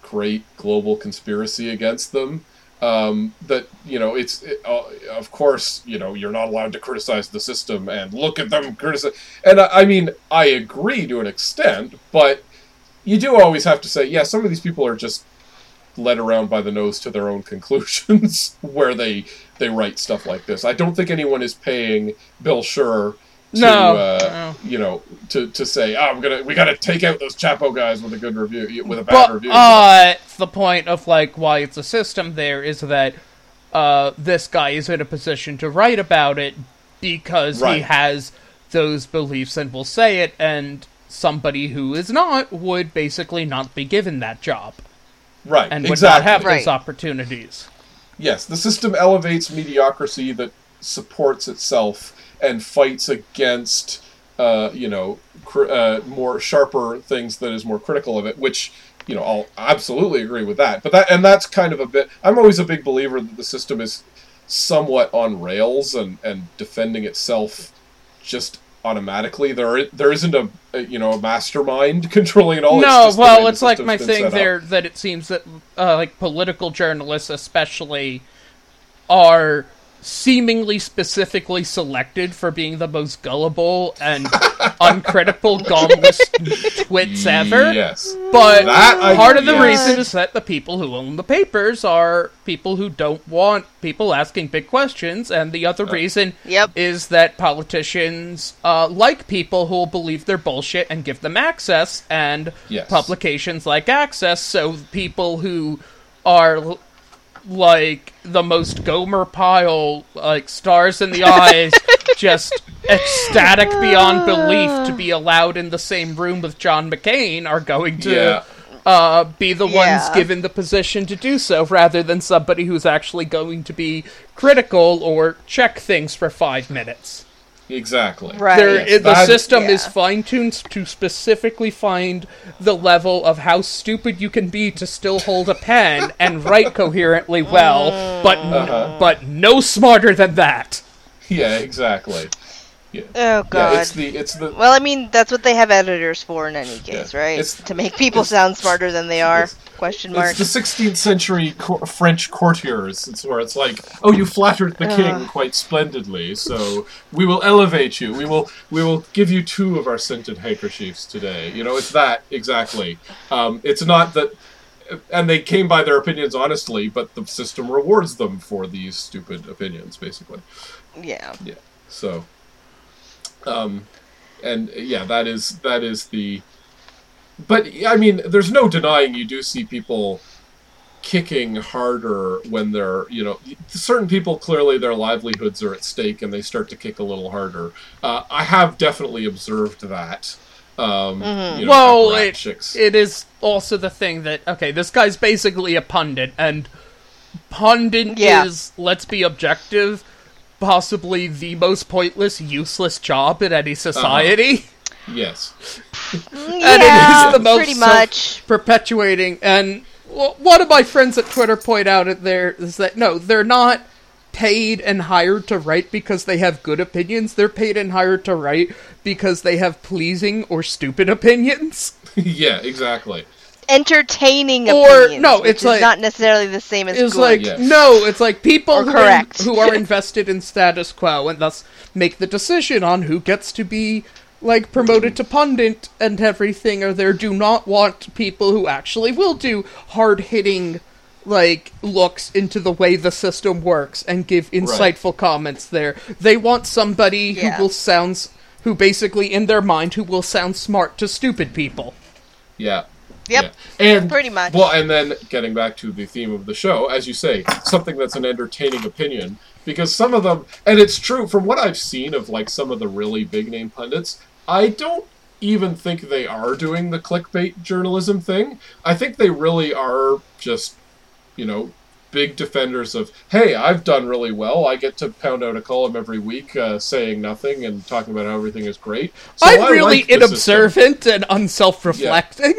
great global conspiracy against them. Um, that you know, it's it, uh, of course you know you're not allowed to criticize the system and look at them criticize. And I, I mean, I agree to an extent, but you do always have to say, yeah, some of these people are just led around by the nose to their own conclusions where they they write stuff like this. I don't think anyone is paying Bill Scher to No, uh, no. you know to, to say oh I'm gonna we gotta take out those Chapo guys with a good review with a bad review. But review. uh, the point of like why it's a system there is that uh, this guy is in a position to write about it because he has those beliefs and will say it, and somebody who is not would basically not be given that job right, and would exactly. not have Right. those opportunities. Yes, the system elevates mediocrity that supports itself and fights against, uh, you know, cr- uh, more sharper things that is more critical of it. Which, you know, I'll absolutely agree with that. But that and that's kind of a bit. I'm always a big believer that the system is somewhat on rails and and defending itself just automatically. There there isn't a, a you know a mastermind controlling it all. no, it's just the way well, it's like my thing up. there that it seems that uh, like political journalists, especially, are seemingly specifically selected for being the most gullible and uncritical, gumless twits ever. Yes. But That I- part of the yes. reason is that the people who own the papers are people who don't want people asking big questions, and the Uh. other reason Yep. is that politicians uh, like people who will believe their bullshit and give them access, and Yes. publications like access, so people who are l- like the most Gomer Pyle, like stars in the eyes, just ecstatic beyond belief to be allowed in the same room with John McCain are going to Yeah. uh, be the ones given the position to do so, rather than somebody who's actually going to be critical or check things for five minutes. Exactly. Right. Yes, it- the that- system is fine tuned to specifically find the level of how stupid you can be to still hold a pen and write coherently well, but Uh-huh. but no smarter than that. Yeah, exactly. Yeah. Oh god. Yeah, it's the it's the well, I mean, that's what they have editors for in any case, Yeah. right? It's- to make people sound smarter than they are. it's- Question mark. it's the 16th century co- French courtiers. It's where it's like, oh, you flattered the king quite splendidly, so we will elevate you. We will we will give you two of our scented handkerchiefs today. You know, it's that exactly. Um, it's not that. And they came by their opinions honestly, but the system rewards them for these stupid opinions, basically. yeah. Yeah. So, um, and yeah, that is that is the but I mean, there's no denying you do see people kicking harder when they're you know certain people clearly their livelihoods are at stake and they start to kick a little harder. Uh, I have definitely observed that. Um, you know, well, it, it is also the thing that okay, this guy's basically a pundit, and pundit Yeah. is let's be objective, possibly the most pointless, useless job in any society. Uh-huh. yes, mm, And yeah, it is the most pretty much. perpetuating. And one of my friends at Twitter point out it there is that no, they're not paid and hired to write because they have good opinions. They're paid and hired to write because they have pleasing or stupid opinions. yeah, exactly. Entertaining Or- opinions. no, which it's is like- not necessarily the same as It's good. like Yes. no, it's like people who correct. Are, who are invested in status quo and thus make the decision on who gets to be like promoted to pundit and everything or there do not want people who actually will do hard hitting like looks into the way the system works and give insightful comments there. They want somebody Yeah. who will sounds who basically in their mind who will sound smart to stupid people. Yeah. Yep. Yeah. And Pretty much. Well, and then getting back to the theme of the show, as you say, something that's an entertaining opinion, because some of them, and it's true from what I've seen of like some of the really big name pundits, I don't even think they are doing the clickbait journalism thing. I think they really are just, you know, big defenders of, hey, I've done really well. I get to pound out a column every week uh, saying nothing and talking about how everything is great. So I'm I really like the system. inobservant and unself-reflecting.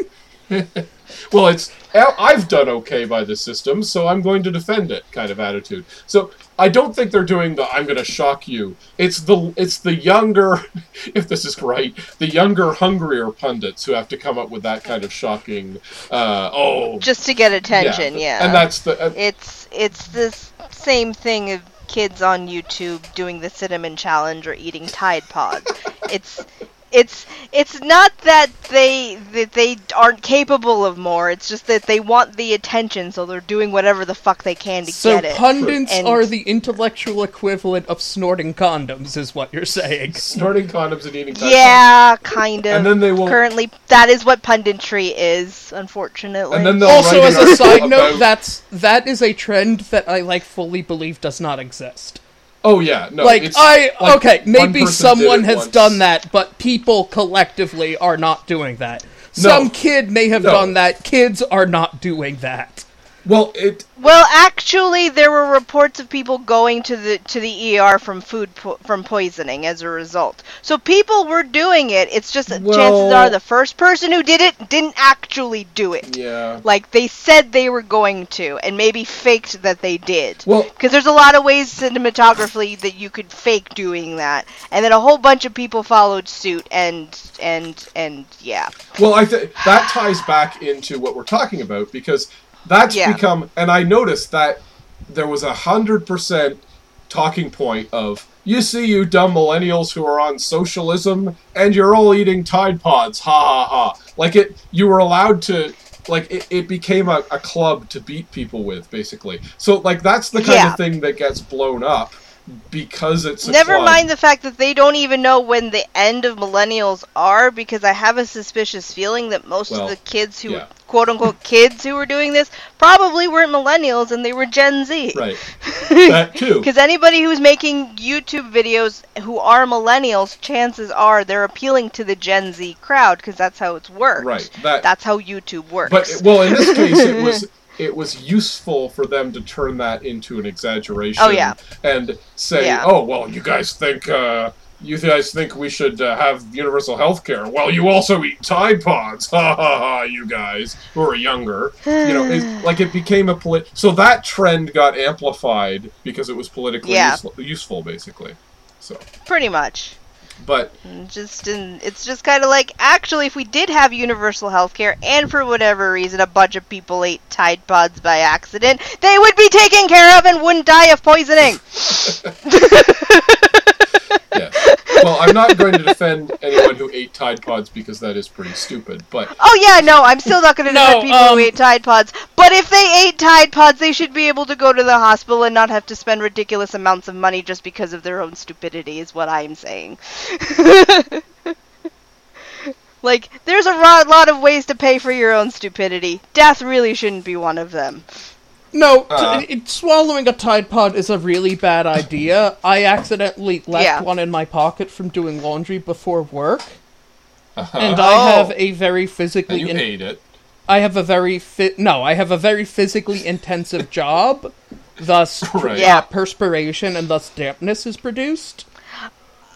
well, it's "I- I've done okay by the system, so I'm going to defend it kind of attitude. So I don't think they're doing the "I'm going to shock you." It's the it's the younger, if this is right, the younger, hungrier pundits who have to come up with that kind of shocking. Uh, oh, Just to get attention, yeah. and that's the uh, It's it's this same thing of kids on YouTube doing the cinnamon challenge or eating Tide Pods. it's it's it's not that they that they aren't capable of more. It's just that they want the attention, so they're doing whatever the fuck they can to So get it. So pundits And- are the intellectual equivalent of snorting condoms, is what you're saying. snorting condoms and eating. Tide yeah, kind of. And then they will- currently that is what punditry is, unfortunately. And then they'll Also, as a side note, about- that's that is a trend that I like fully believe does not exist. Oh yeah, no. like I like okay, maybe someone has once. done that, but people collectively are not doing that. Some kid may have No. done that. Kids are not doing that. Well, it Well, actually, there were reports of people going to the to the ER from food po- from poisoning as a result. So people were doing it. It's just that chances are the first person who did it didn't actually do it. yeah. Like they said they were going to, and maybe faked that they did. Well, Because there's a lot of ways cinematographically that you could fake doing that, and then a whole bunch of people followed suit, and and and yeah. Well, I think that ties back into what we're talking about because that's Yeah. become, and I noticed that there was a hundred percent talking point of you see you dumb millennials who are on socialism and you're all eating Tide Pods, ha ha ha. Like it, you were allowed to. Like it, it became a, a club to beat people with, basically. So like that's the kind Yeah. of thing that gets blown up because it's a Never club. mind the fact that they don't even know when the end of millennials are, because I have a suspicious feeling that most Well, of the kids who, yeah. quote unquote, kids who were doing this probably weren't millennials and they were Gen Z. Right. That too. Because anybody who's making YouTube videos who are millennials, chances are they're appealing to the Gen Z crowd because that's how it's worked. Right. That That's how YouTube works. But well, in this case, it was it was useful for them to turn that into an exaggeration. Oh, yeah. and say, Yeah. "Oh well, you guys think uh, you guys think we should uh, have universal health care? Well, you also eat Tide Pods, ha ha ha! You guys who are younger, you know, it's, like it became a polit. So that trend got amplified because it was politically Yeah. useful, useful, basically. So, Pretty much. But Just in, it's just kind of like actually, if we did have universal health care, and for whatever reason a bunch of people ate Tide Pods by accident, they would be taken care of and wouldn't die of poisoning. yeah. Well, I'm not going to defend anyone who ate Tide Pods because that is pretty stupid. But Oh yeah, no, I'm still not going to No, defend people um, who ate Tide Pods. But if they ate Tide Pods, they should be able to go to the hospital and not have to spend ridiculous amounts of money just because of their own stupidity. Is what I'm saying. like, there's a a lot of ways to pay for your own stupidity. Death really shouldn't be one of them. No, t- Uh. it- swallowing a Tide Pod is a really bad idea. I accidentally left Yeah. one in my pocket from doing laundry before work, Uh-huh. and Oh. I have a very And physically. you in- ate it. I have a very fit. No, I have a very physically intensive job. Thus, Right. Yeah. perspiration and thus dampness is produced,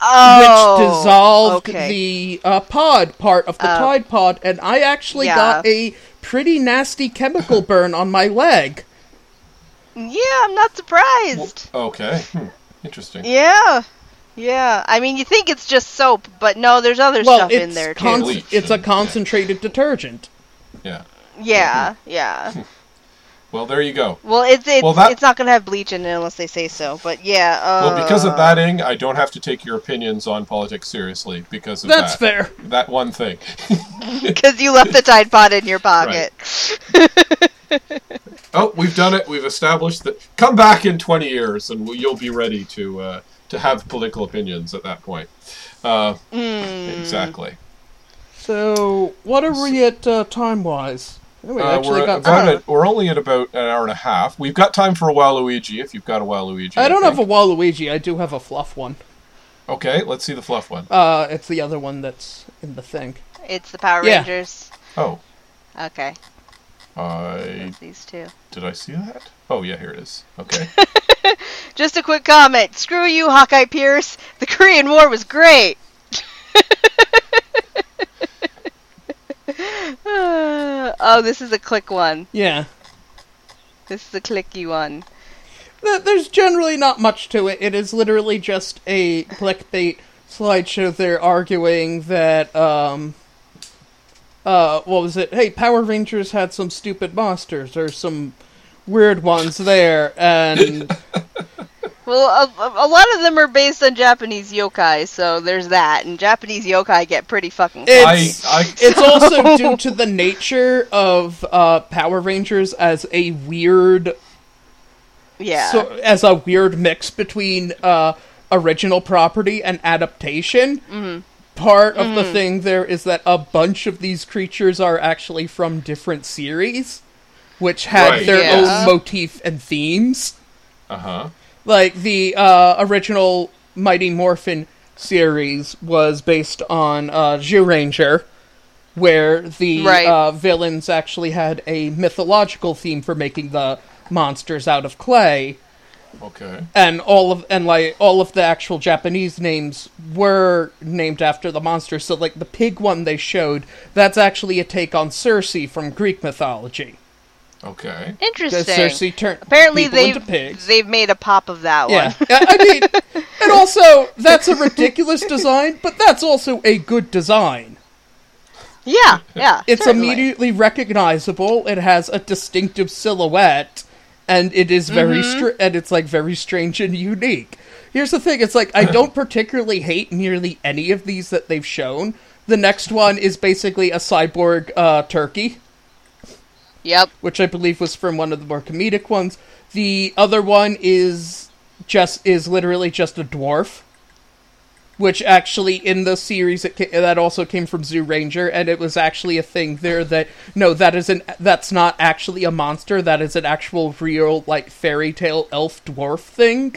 Oh, which dissolved okay. the uh, pod part of the Oh. Tide Pod, and I actually Yeah. got a pretty nasty chemical burn on my leg. Yeah, I'm not surprised. Okay. Hmm. Interesting. Yeah. Yeah. I mean, you think it's just soap, but no, there's other Well, stuff in there too. con- Bleach it's a and- concentrated detergent. Yeah. yeah, yeah. Well, there you go. Well, it's it's, Well, that- it's not gonna have bleach in it unless they say so. But yeah. Uh, Well, because of that, Ing, I don't have to take your opinions on politics seriously because of That's that. fair. That one thing. because you left the Tide Pod in your pocket. Oh, we've done it. We've established that. Come back in 20 years, and we- you'll be ready to uh, to have political opinions at that point. Uh, Mm. Exactly. So, what are we at uh, time wise? we uh, we're, got. about Oh. we're only at about an hour and a half. We've got time for a Waluigi if you've got a Waluigi. I don't have a. Waluigi. I do have a fluff one. Okay, let's see the fluff one. Uh, it's the other one that's in the thing. It's the Power Yeah. Rangers. Oh, Okay, I these two. did I see that? Oh yeah, here it is. Okay. Just a quick comment. Screw you, Hawkeye Pierce. The Korean War was great. oh, this is a click one. Yeah. This is a clicky one. There's generally not much to it. It is literally just a clickbait slideshow. They're arguing that, um, uh, what was it? Hey, Power Rangers had some stupid monsters or some weird ones there, and Well, a, a lot of them are based on Japanese yokai, so there's that. And Japanese yokai get pretty fucking. It's- I, I it's also due to the nature of uh, Power Rangers as a weird yeah. so as a weird mix between uh, original property and adaptation. Mm-hmm. Part of the thing there is that a bunch of these creatures are actually from different series, which had Right. their Yeah. own motif and themes. uh huh. Like the uh, original Mighty Morphin series was based on uh, Ranger, where the Right. uh, villains actually had a mythological theme for making the monsters out of clay Okay. and all of and like all of the actual Japanese names were named after the monsters. So like the pig one they showed, that's actually a take on Circe from Greek mythology. Okay. Because Interesting. Circe turned Apparently people they've into pigs. they've made a pop of that yeah, one. I I mean, and also that's a ridiculous design, but that's also a good design. yeah, yeah. It's certainly. immediately recognizable. It has a distinctive silhouette, and it is very Mm-hmm. str- and it's like very strange and unique. Here's the thing: it's like I don't particularly hate nearly any of these that they've shown. The next one is basically a cyborg uh, turkey, Yep. which I believe was from one of the more comedic ones. The other one is just is literally just a dwarf, which actually in the series it ca- that also came from Zyuranger, and it was actually a thing there that no, that isn't that's not actually a monster. That is an actual real like fairy tale elf dwarf thing.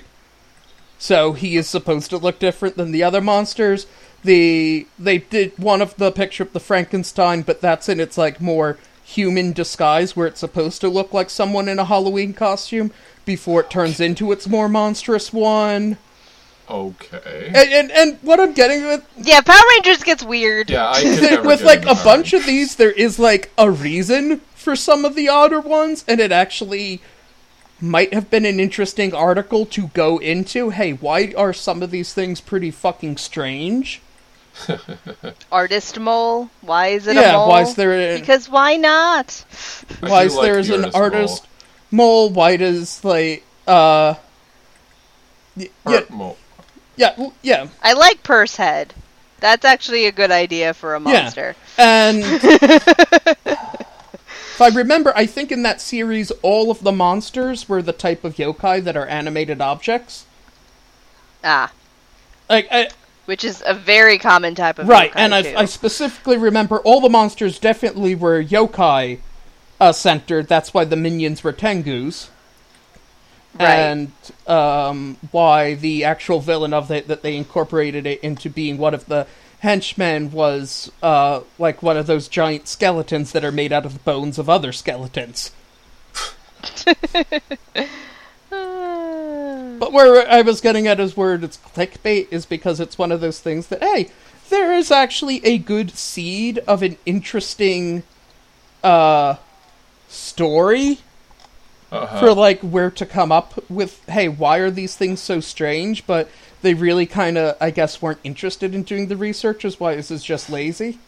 So he is supposed to look different than the other monsters. The they did one of the picture of the Frankenstein, but that's in its like more human disguise where it's supposed to look like someone in a Halloween costume before it turns into its more monstrous one. Okay. And and, and what I'm getting with Yeah, Power Rangers gets weird. Yeah, I could never with get like into a Power bunch of Rangers. these, there is like a reason for some of the odder ones, and it actually might have been an interesting article to go into. Hey, why are some of these things pretty fucking strange? Artist mole. Why is it Yeah, a mole? why is there a- Because why not? I Why do is like there the an artist artist mole? Why does like uh y- yeah Art mole. Yeah yeah I like Purse Head. That's actually a good idea for a monster. Yeah. And if I remember, I think in that series, all of the monsters were the type of yokai that are animated objects. Ah. Like, I, which is a very common type of Right, and I. I specifically remember all the monsters definitely were yokai uh, centered. That's why the minions were tengus. Right. And um, why the actual villain of it that they incorporated it into being one of the henchmen was uh, like one of those giant skeletons that are made out of the bones of other skeletons. But where I was getting at is where it's clickbait is because it's one of those things that hey, there is actually a good seed of an interesting uh story Uh-huh. for like where to come up with hey, why are these things so strange? But they really kind of I guess weren't interested in doing the research. Is why is this is just lazy.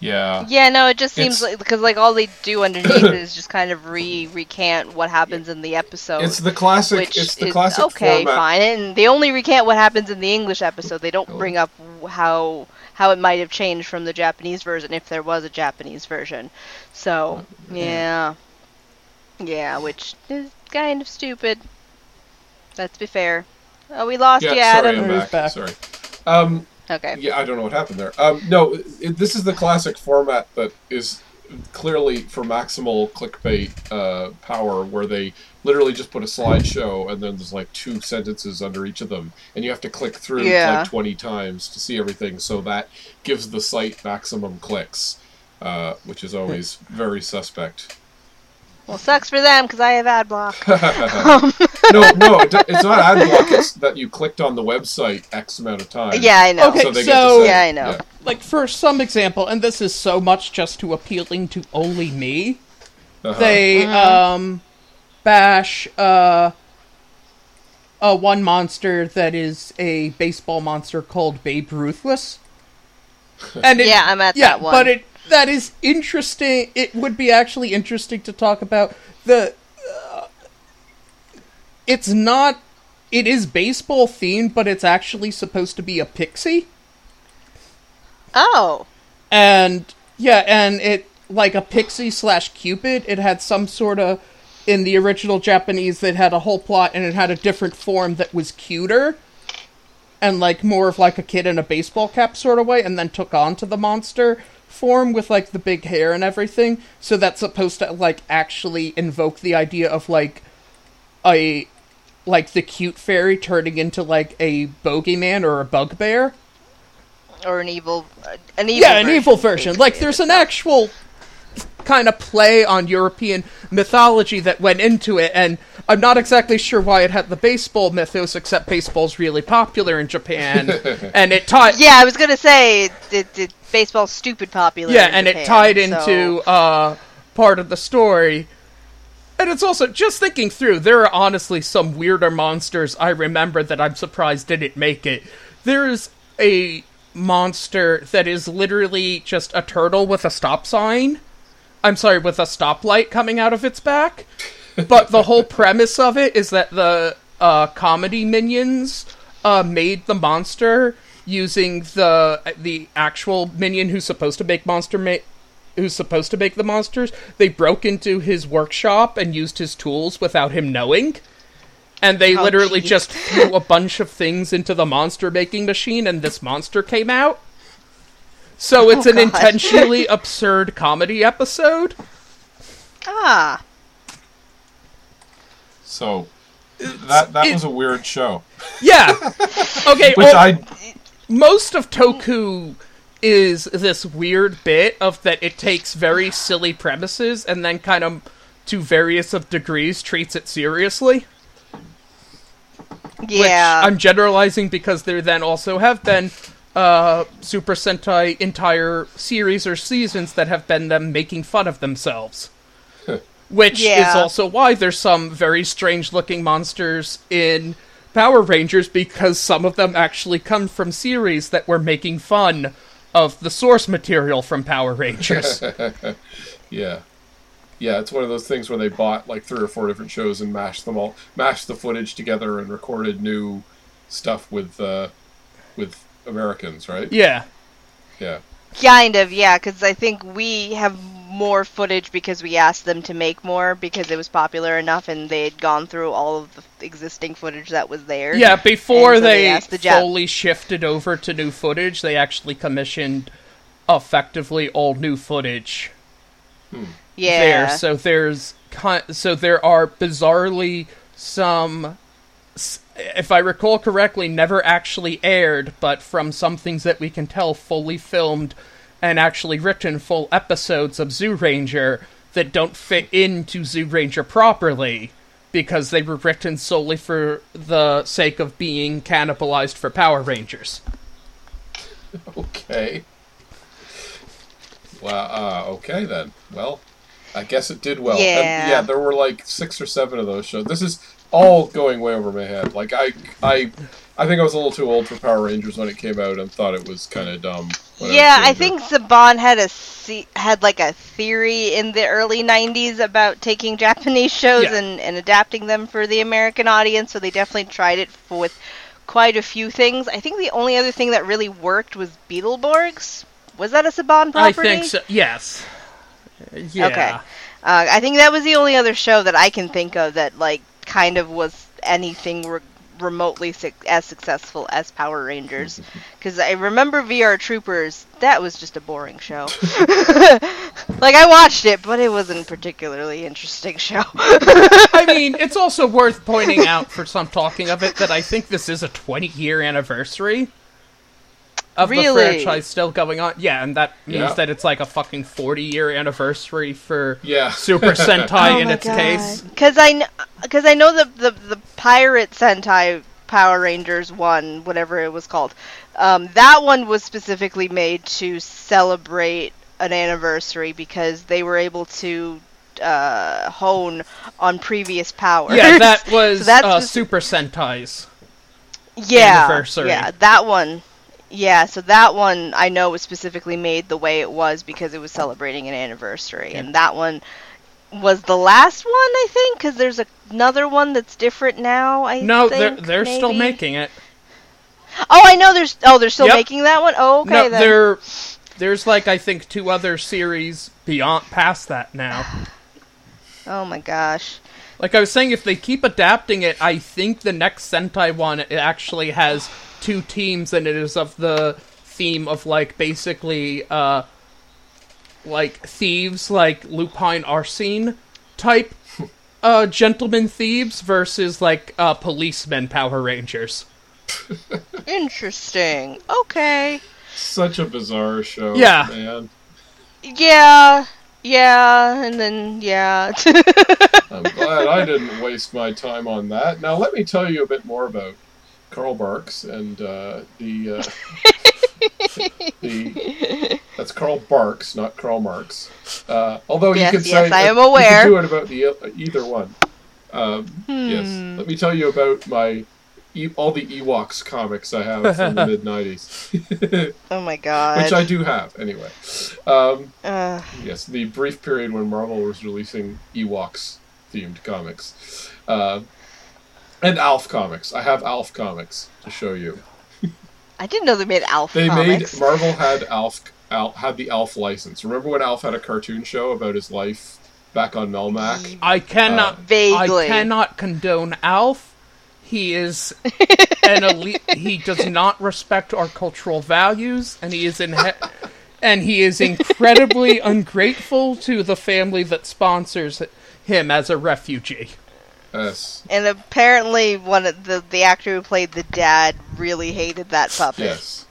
yeah. Yeah, no, it just seems It's- like because like all they do underneath is just kind of re recant what happens in the episode. It's the classic. which It's the is classic okay, format. fine, and they only recant what happens in the English episode. They don't Cool. bring up how how it might have changed from the Japanese version if there was a Japanese version. So yeah, yeah, which is kind of stupid. Let's be fair. Oh, we lost Yeah, you, sorry, I'm back. back? Sorry. Um, Okay. yeah, I don't know what happened there. Um, no, it, this is the classic format that is clearly for maximal clickbait uh, power, where they literally just put a slideshow and then there's like two sentences under each of them, and you have to click through Yeah. like 20 times to see everything. So that gives the site maximum clicks, uh, which is always very suspect. Well, sucks for them because I have ad block. no, no, it's not ad block. It's that you clicked on the website X amount of times. yeah, I know. Okay, So so- say, Yeah, I know. Like for some example, and this is so much just to appealing to only me. Uh-huh. they um bash uh a one monster that is a baseball monster called Babe Ruthless. And it, Yeah, I'm at yeah, that one. but it that is interesting. It would be actually interesting to talk about the. Uh, it's not. It is baseball themed, but it's actually supposed to be a pixie. Oh, And yeah, and it like a pixie slash cupid. It had some sort of in the original Japanese that had a whole plot and it had a different form that was cuter and like more of like a kid in a baseball cap sort of way, and then took on to the monster form with like the big hair and everything. So that's supposed to like actually invoke the idea of like a like the cute fairy turning into like a bogeyman or a bugbear. or an evil, uh, an evil. yeah, an evil version. Like there's an actual kind of play on European mythology that went into it, and I'm not exactly sure why it had the baseball mythos, except baseball's really popular in Japan, and it tied. Yeah, I was gonna say it, it, it, baseball's stupid popular. Yeah, in and it Japan, tied so- into uh, part of the story. And it's also just thinking through. There are honestly some weirder monsters I remember that I'm surprised didn't make it. There's a monster that is literally just a turtle with a stop sign. I'm sorry, with a stoplight coming out of its back. But the whole premise of it is that the uh, comedy minions uh, made the monster using the the actual minion who's supposed to make monster ma- who's supposed to make the monsters. They broke into his workshop and used his tools without him knowing. And they Oh, literally jeez. just threw a bunch of things into the monster making machine, and this monster came out. So it's Oh, an God. intentionally absurd comedy episode. Ah, So that that was a weird show, Yeah. Okay. which oh, I most of Toku is this weird bit of that it takes very silly premises and then kind of to various of degrees treats it seriously. yeah. Which I'm generalizing because there then also have been uh, Super Sentai entire series or seasons that have been them making fun of themselves. Which is also why there's some very strange looking monsters in Power Rangers because some of them actually come from series that were making fun of the source material from Power Rangers. yeah. Yeah, it's one of those things where they bought like three or four different shows and mashed them all, mashed the footage together and recorded new stuff with uh, with Americans, right? yeah. Yeah. Kind of, yeah, because I think we have more footage because we asked them to make more because it was popular enough and they had gone through all of the existing footage that was there. Yeah, before so they, asked the Jap- fully shifted over to new footage, they actually commissioned effectively all new footage hmm. yeah. there. So there's ki- so there are bizarrely some s- if I recall correctly never actually aired, but from some things that we can tell fully filmed and actually written full episodes of Zyuranger that don't fit into Zyuranger properly because they were written solely for the sake of being cannibalized for Power Rangers. Okay. Well, uh, okay then. Well, I guess it did well. And, Yeah. yeah, there were like six or seven of those shows. This is all going way over my head. Like I, I, I think I was a little too old for Power Rangers when it came out and thought it was kind of dumb. Yeah, was I think Saban had a had like a theory in the early '90s about taking Japanese shows Yeah. and, and adapting them for the American audience. So they definitely tried it f with quite a few things. I think the only other thing that really worked was Beetleborgs. Was that a Saban property? I think so. Yes. Yeah. Okay. Uh, I think that was the only other show that I can think of that like kind of was anything re- remotely su- as successful as Power Rangers. Because I remember VR Troopers. That was just a boring show. like I watched it, but it wasn't a particularly interesting show. I mean, it's also worth pointing out for some talking of it that I think this is a 20 year anniversary of the Really? franchise still going on. Yeah, and that means Yeah. that it's like a fucking 40 year anniversary for Yeah. Super Sentai in its case. Because I, kn- cause I know the, the the Pirate Sentai Power Rangers one, whatever it was called. Um, that one was specifically made to celebrate an anniversary because they were able to uh, hone on previous powers. Yeah, that was So that's uh, spec- Super Sentais. yeah, anniversary. yeah, that one. Yeah, so that one I know was specifically made the way it was because it was celebrating an anniversary, and that one was the last one I think because there's a- another one that's different now. I No, think, they're they're still making it. Oh, I know. There's oh, they're still Yep. making that one. Oh, okay no, then. there there's like I think two other series beyond past that now. Oh my gosh. Like I was saying, if they keep adapting it, I think the next Sentai one it actually has two teams, and it is of the theme of like basically uh like thieves, like Lupin Arsene type uh gentleman thieves versus like uh policemen Power Rangers. Interesting. Okay. Such a bizarre show. Yeah. Man. Yeah. Yeah, and then yeah. I'm glad I didn't waste my time on that. Now let me tell you a bit more about Carl Barks and uh, the uh, the that's Carl Barks, not Karl Marx. Uh, although Yes, you can yes, say I am you could aware. do it about the uh, either one. Um, Hmm. Yes, let me tell you about my e- all the Ewoks comics I have from the mid '90s, oh my god. which I do have anyway. Um, uh, Yes, the brief period when Marvel was releasing Ewoks themed comics. And Alf comics. I have Alf comics to show you. I didn't know they made Alf They comics. made Marvel had Alf Al, had the Alf license. Remember when Alf had a cartoon show about his life back on Melmac? I cannot Uh, Vaguely. I cannot condone Alf. He is an elite. He does not respect our cultural values, and he is in. and he is incredibly ungrateful to the family that sponsors him as a refugee. Yes. And apparently, one of the the actor who played the dad really hated that puppet. Yes.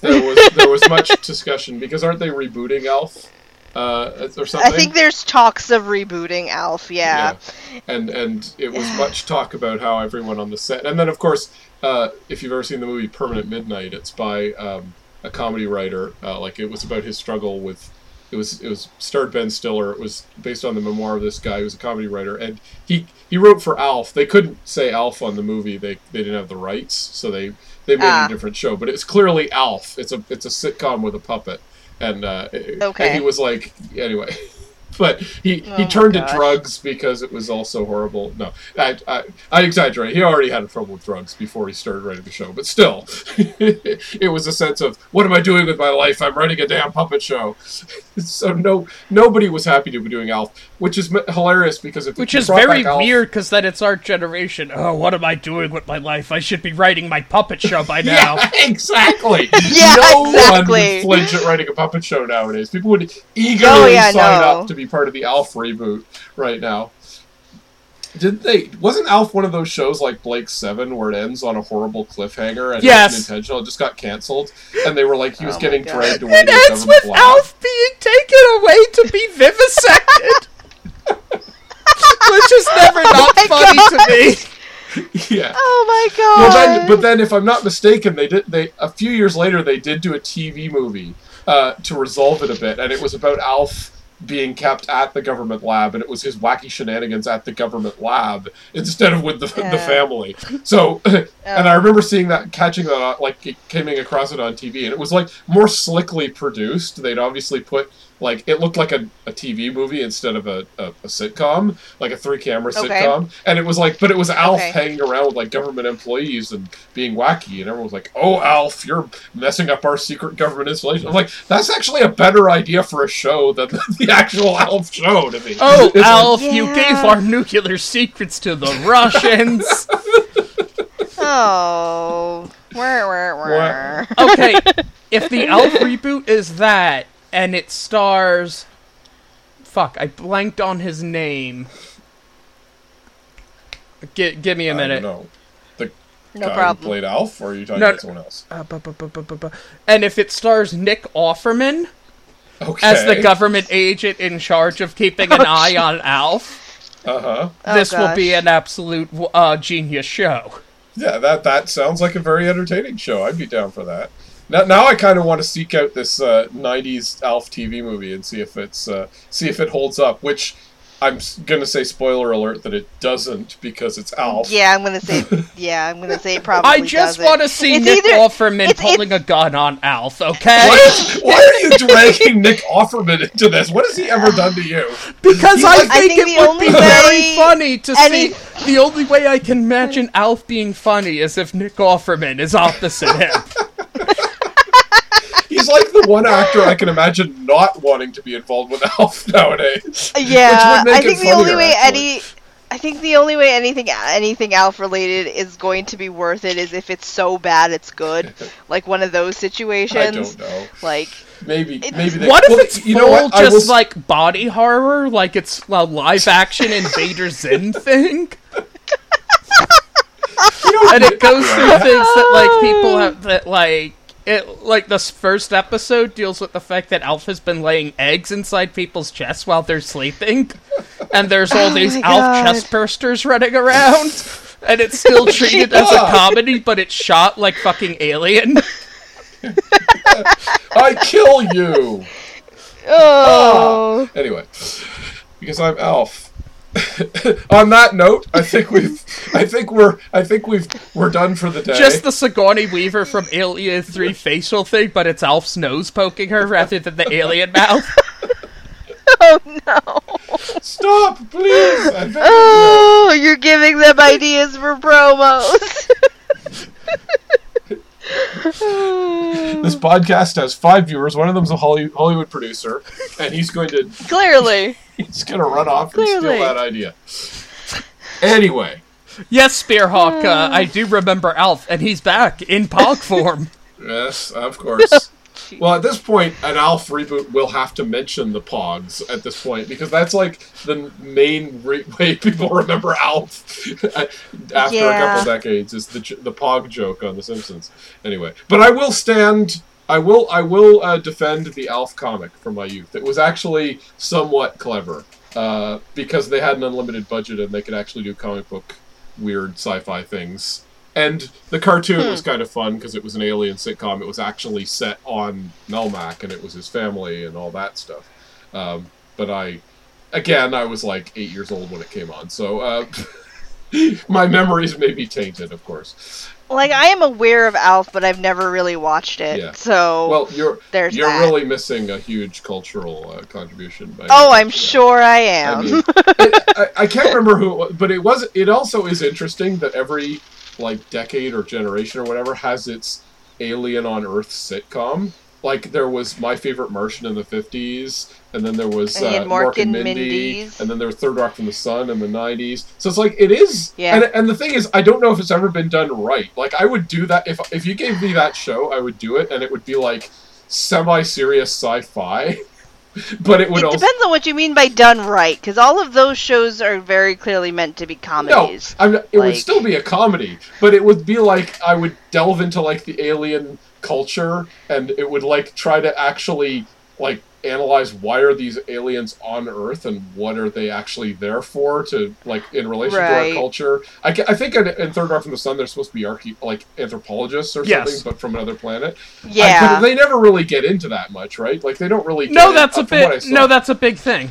There was there was much discussion because aren't they rebooting Alf? Uh, or something? I think there's talks of rebooting Alf. Yeah. and and it was much talk about how everyone on the set, and then of course, uh, if you've ever seen the movie Permanent Midnight, it's by um, a comedy writer. Uh, like it was about his struggle with. It was it was starred Ben Stiller. It was based on the memoir of this guy who was a comedy writer, and he he wrote for Alf. They couldn't say Alf on the movie. They they didn't have the rights, so they they made Ah. a different show. But it's clearly Alf. It's a it's a sitcom with a puppet, and uh, Okay. and he was like anyway. but he, he Oh my turned to drugs because it was also horrible. No, I, I, I exaggerate. He already had a trouble with drugs before he started writing the show, but still, it was a sense of what am I doing with my life? I'm writing a damn puppet show. so no, nobody was happy to be doing Alf, which is hilarious because if Which is very Alf- weird because then it's our generation. Oh, what am I doing with my life? I should be writing my puppet show by now. Yeah, exactly. Yeah, no one exactly. would flinch at writing a puppet show nowadays. People would oh, eagerly Oh, yeah, sign no. up to be part of the Alf reboot right now. Did they? Wasn't Alf one of those shows like Blake Seven where it ends on a horrible cliffhanger and Yes. it intentional? It just got canceled, and they were like he was Oh getting dragged away. It to ends with lab. Alf being taken away to be vivisected. Which is never not my funny to me. yeah. Oh my god. Well, then, but then, if I'm not mistaken, they did. They a few years later they did do a TV movie uh, to resolve it a bit, and it was about Alf being kept at the government lab, and it was his wacky shenanigans at the government lab instead of with the, the family. So, and I remember seeing that, catching that, like coming across it on TV, and it was like more slickly produced. They'd obviously put like it looked like a, a TV movie instead of a, a, a sitcom, like a three camera Okay. sitcom, and it was like, but it was Alf Okay. hanging around with like government employees and being wacky, and everyone was like, "Oh, Alf, you're messing up our secret government installation." I'm like, that's actually a better idea for a show than the actual Alf show to me. Oh, It's like- Alf, you gave our nuclear secrets to the Russians. Oh. Where, where, where? okay, if the Alf reboot is that, and it stars. Fuck, I blanked on his name. Gi- give me a minute. don't know. The No guy problem. who played Alf, or are you talking No, about someone else? Uh, bu- bu- bu- bu- bu- bu- And if it stars Nick Offerman Okay. as the government agent in charge of keeping an eye on Alf, Uh huh. Oh, this will be an absolute uh, genius show. Yeah, that that sounds like a very entertaining show. I'd be down for that. Now, now I kind of want to seek out this uh, '90s Alf TV movie and see if it's uh, see if it holds up. Which I'm gonna say spoiler alert that it doesn't because it's Alf. Yeah, I'm gonna say. Yeah, I'm gonna say it probably. I just want to see It's Nick either- Offerman it's- pulling a gun on Alf, okay? Why, why are you dragging Nick Offerman into this? What has he ever done to you? Because He's I like- I think, think it would only be very funny to any- see. The only way I can imagine Alf being funny is if Nick Offerman is opposite him. He's like the one actor I can imagine not wanting to be involved with Alf nowadays. Uh, yeah, make I it think the only way actually. any. I think the only way anything anything Alf related is going to be worth it is if it's so bad it's good, like one of those situations. I situations. don't know. Like, Maybe, It's- maybe. They, What if well, it's you full know what? I will just s- like body horror, like it's a live action Invader Zim thing? you know, and it goes through things that like people have that like it like this first episode deals with the fact that Alf has been laying eggs inside people's chests while they're sleeping, and there's all Oh these my Alf God. chest bursters running around, and it's still treated as a comedy, but it's shot like fucking Alien. I kill you. oh, ah. Anyway, because I'm Alf. On that note, I think we've, I think we're, I think we've, we're done for the day. Just the Sigourney Weaver from Alien Three facial thing, but it's Alf's nose poking her rather than the alien mouth. oh no! Stop, please. I oh, you. Oh, you're giving them ideas for promos. This podcast has five viewers. One of them's a Hollywood producer, and he's going to, Clearly. he's going to run off and Clearly. steal that idea. Anyway, Yes, Spearhawk, uh, I do remember Alf, and he's back in Pog form. yes, of course. Well, at this point, an Alf reboot will have to mention the Pogs at this point because that's like the main re- way people remember Alf after a couple decades is the the Pog joke on The Simpsons. Anyway, but I will stand. I will. I will uh, defend the Alf comic from my youth. It was actually somewhat clever uh, because they had an unlimited budget and they could actually do comic book weird sci-fi things. And the cartoon was kind of fun because it was an alien sitcom. It was actually set on Melmac, and it was his family and all that stuff. Um, but I, again, I was like eight years old when it came on, so uh, My memories may be tainted, of course. Like I am aware of Alf, but I've never really watched it. Yeah. So Well, you're There's you're that. really missing a huge cultural uh, contribution. By Oh, I'm sure I I, am. mean, I, I, I can't remember who, it was, but it was. It also is interesting that every like decade or generation or whatever has its alien on Earth sitcom. Like there was My Favorite Martian in the '50s, and then there was And uh, Mork Mork and Mindy, Mindy's. and then there was Third Rock from the Sun in the '90s. So it's like it is. Yeah. And, and the thing is, I don't know if it's ever been done right. Like I would do that if if you gave me that show, I would do it, and it would be like semi-serious sci-fi. But it would it also depends on what you mean by done right, because all of those shows are very clearly meant to be comedies. No, I'm, it would still be a comedy, but it would be like I would delve into like the alien culture, and it would like try to actually like analyze why are these aliens on Earth and what are they actually there for to like in relation to our culture. I, I think in, in Third Rock from the Sun they're supposed to be archae- like anthropologists or Yes. something, but from another planet. Yeah. but they never really get into that much, right? Like they don't really. Get No, in- that's a uh, from what I bit. No, that''s a big thing.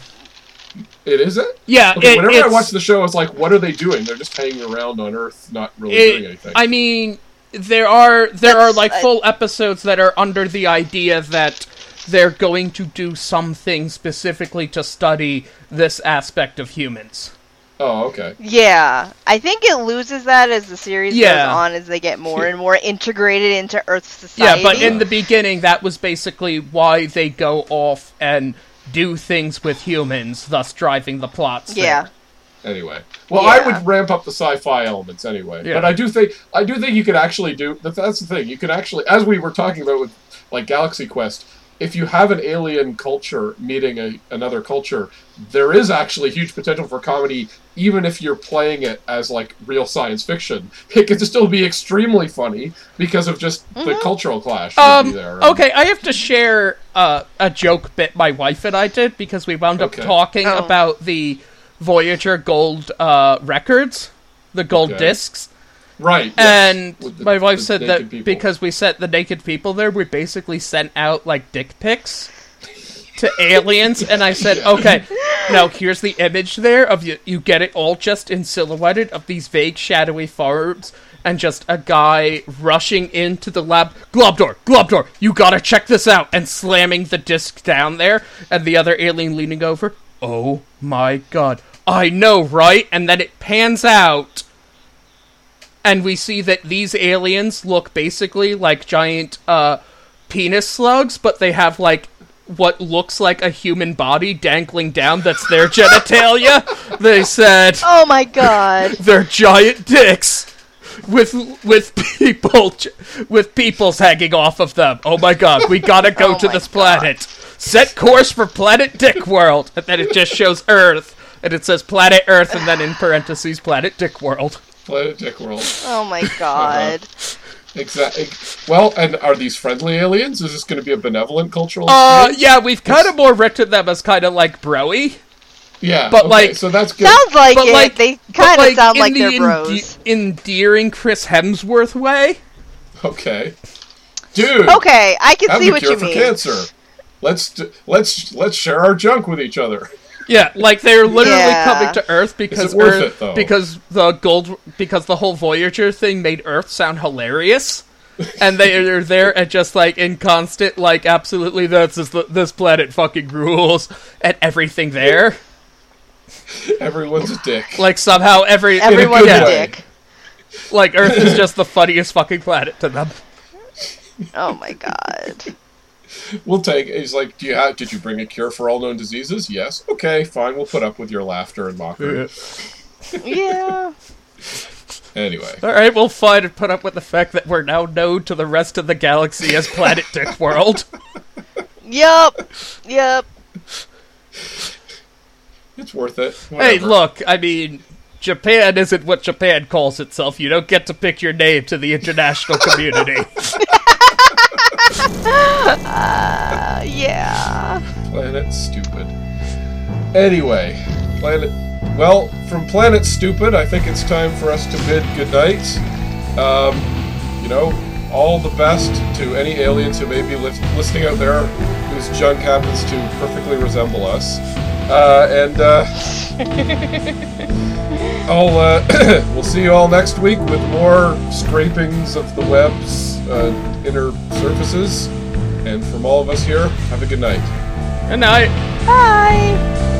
it is it. Yeah, Okay, it, whenever I watch the show, it's like, what are they doing? They're just hanging around on Earth, not really doing anything. I mean, there are there are like I- full episodes that are under the idea that they're going to do something specifically to study this aspect of humans. oh, okay. Yeah, I think it loses that as the series goes on, as they get more and more integrated into Earth's society. Yeah, society. but in the beginning, that was basically why they go off and do things with humans, thus driving the plots. there. yeah, Anyway, well, I would ramp up the sci-fi elements anyway. Yeah. But I do think I do think you could actually do. That's the thing. You could actually, as we were talking about with like Galaxy Quest, if you have an alien culture meeting a, another culture, there is actually huge potential for comedy, even if you're playing it as like real science fiction. It can still be extremely funny because of just the cultural clash Um, be there. okay, I have to share uh, a joke bit my wife and I did because we wound up Okay. talking Oh. about the Voyager gold uh, records, the gold Okay. discs. Right. And with the- my wife said that people. because we sent the naked people there, we basically sent out like dick pics to aliens. And I said, Yeah. okay, now here's the image there of you. You get it all just in silhouetted of these vague shadowy forms. And just a guy rushing into the lab. Globdor, Globdor, you gotta check this out! And slamming the disc down there. And the other alien leaning over. Oh my god. I know, right? And then it pans out and we see that these aliens look basically like giant uh, penis slugs, but they have like what looks like a human body dangling down. That's their genitalia. They said oh my god, they're giant dicks with with people with peoples hanging off of them. Oh my god, we gotta go Oh to this God. planet. Set course for planet Dick World, and then it just shows Earth, and it says planet Earth, and then in parentheses planet Dick World. Planet Dick World. oh my god. Exactly. Well, and are these friendly aliens? Is this going to be a benevolent cultural? Uh, experience? yeah, we've kind of more written them as kind of like broy, yeah. but, okay, like- so that's good. Sounds like but it. like they kind of sound like the they're ende- bros. endearing Chris Hemsworth way. Okay, dude. Okay, I can Have see the what cure you for mean. cancer. Let's d- let's let's share our junk with each other. Yeah, like they're literally Yeah. coming to Earth because worth Earth, it, because the gold because the whole Voyager thing made Earth sound hilarious. and they are there and just like in constant like absolutely this is the, this planet fucking rules and everything there Everyone's a dick. like somehow every Everyone's good a dick. like Earth is just the funniest fucking planet to them. Oh my god. We'll take. He's like, do you have? Did you bring a cure for all known diseases? Yes. Okay, fine. We'll put up with your laughter and mockery. Yeah. Anyway, All right, we'll fight and put up with the fact that we're now known to the rest of the galaxy as Planet Dick World. yep. Yup. it's worth it. Hey, look, I mean, Japan isn't what Japan calls itself. You don't get to pick your name to the international community. Yeah. Planet Stupid. Anyway, Planet. Well, from Planet Stupid, I think it's time for us to bid goodnight. Um, you know, all the best to any aliens who may be lis- listening out there whose junk happens to perfectly resemble us. Uh, and, uh, I'll uh, we'll see you all next week with more scrapings of the web's uh, inner surfaces. And from all of us here, have a good night. Good night. Bye.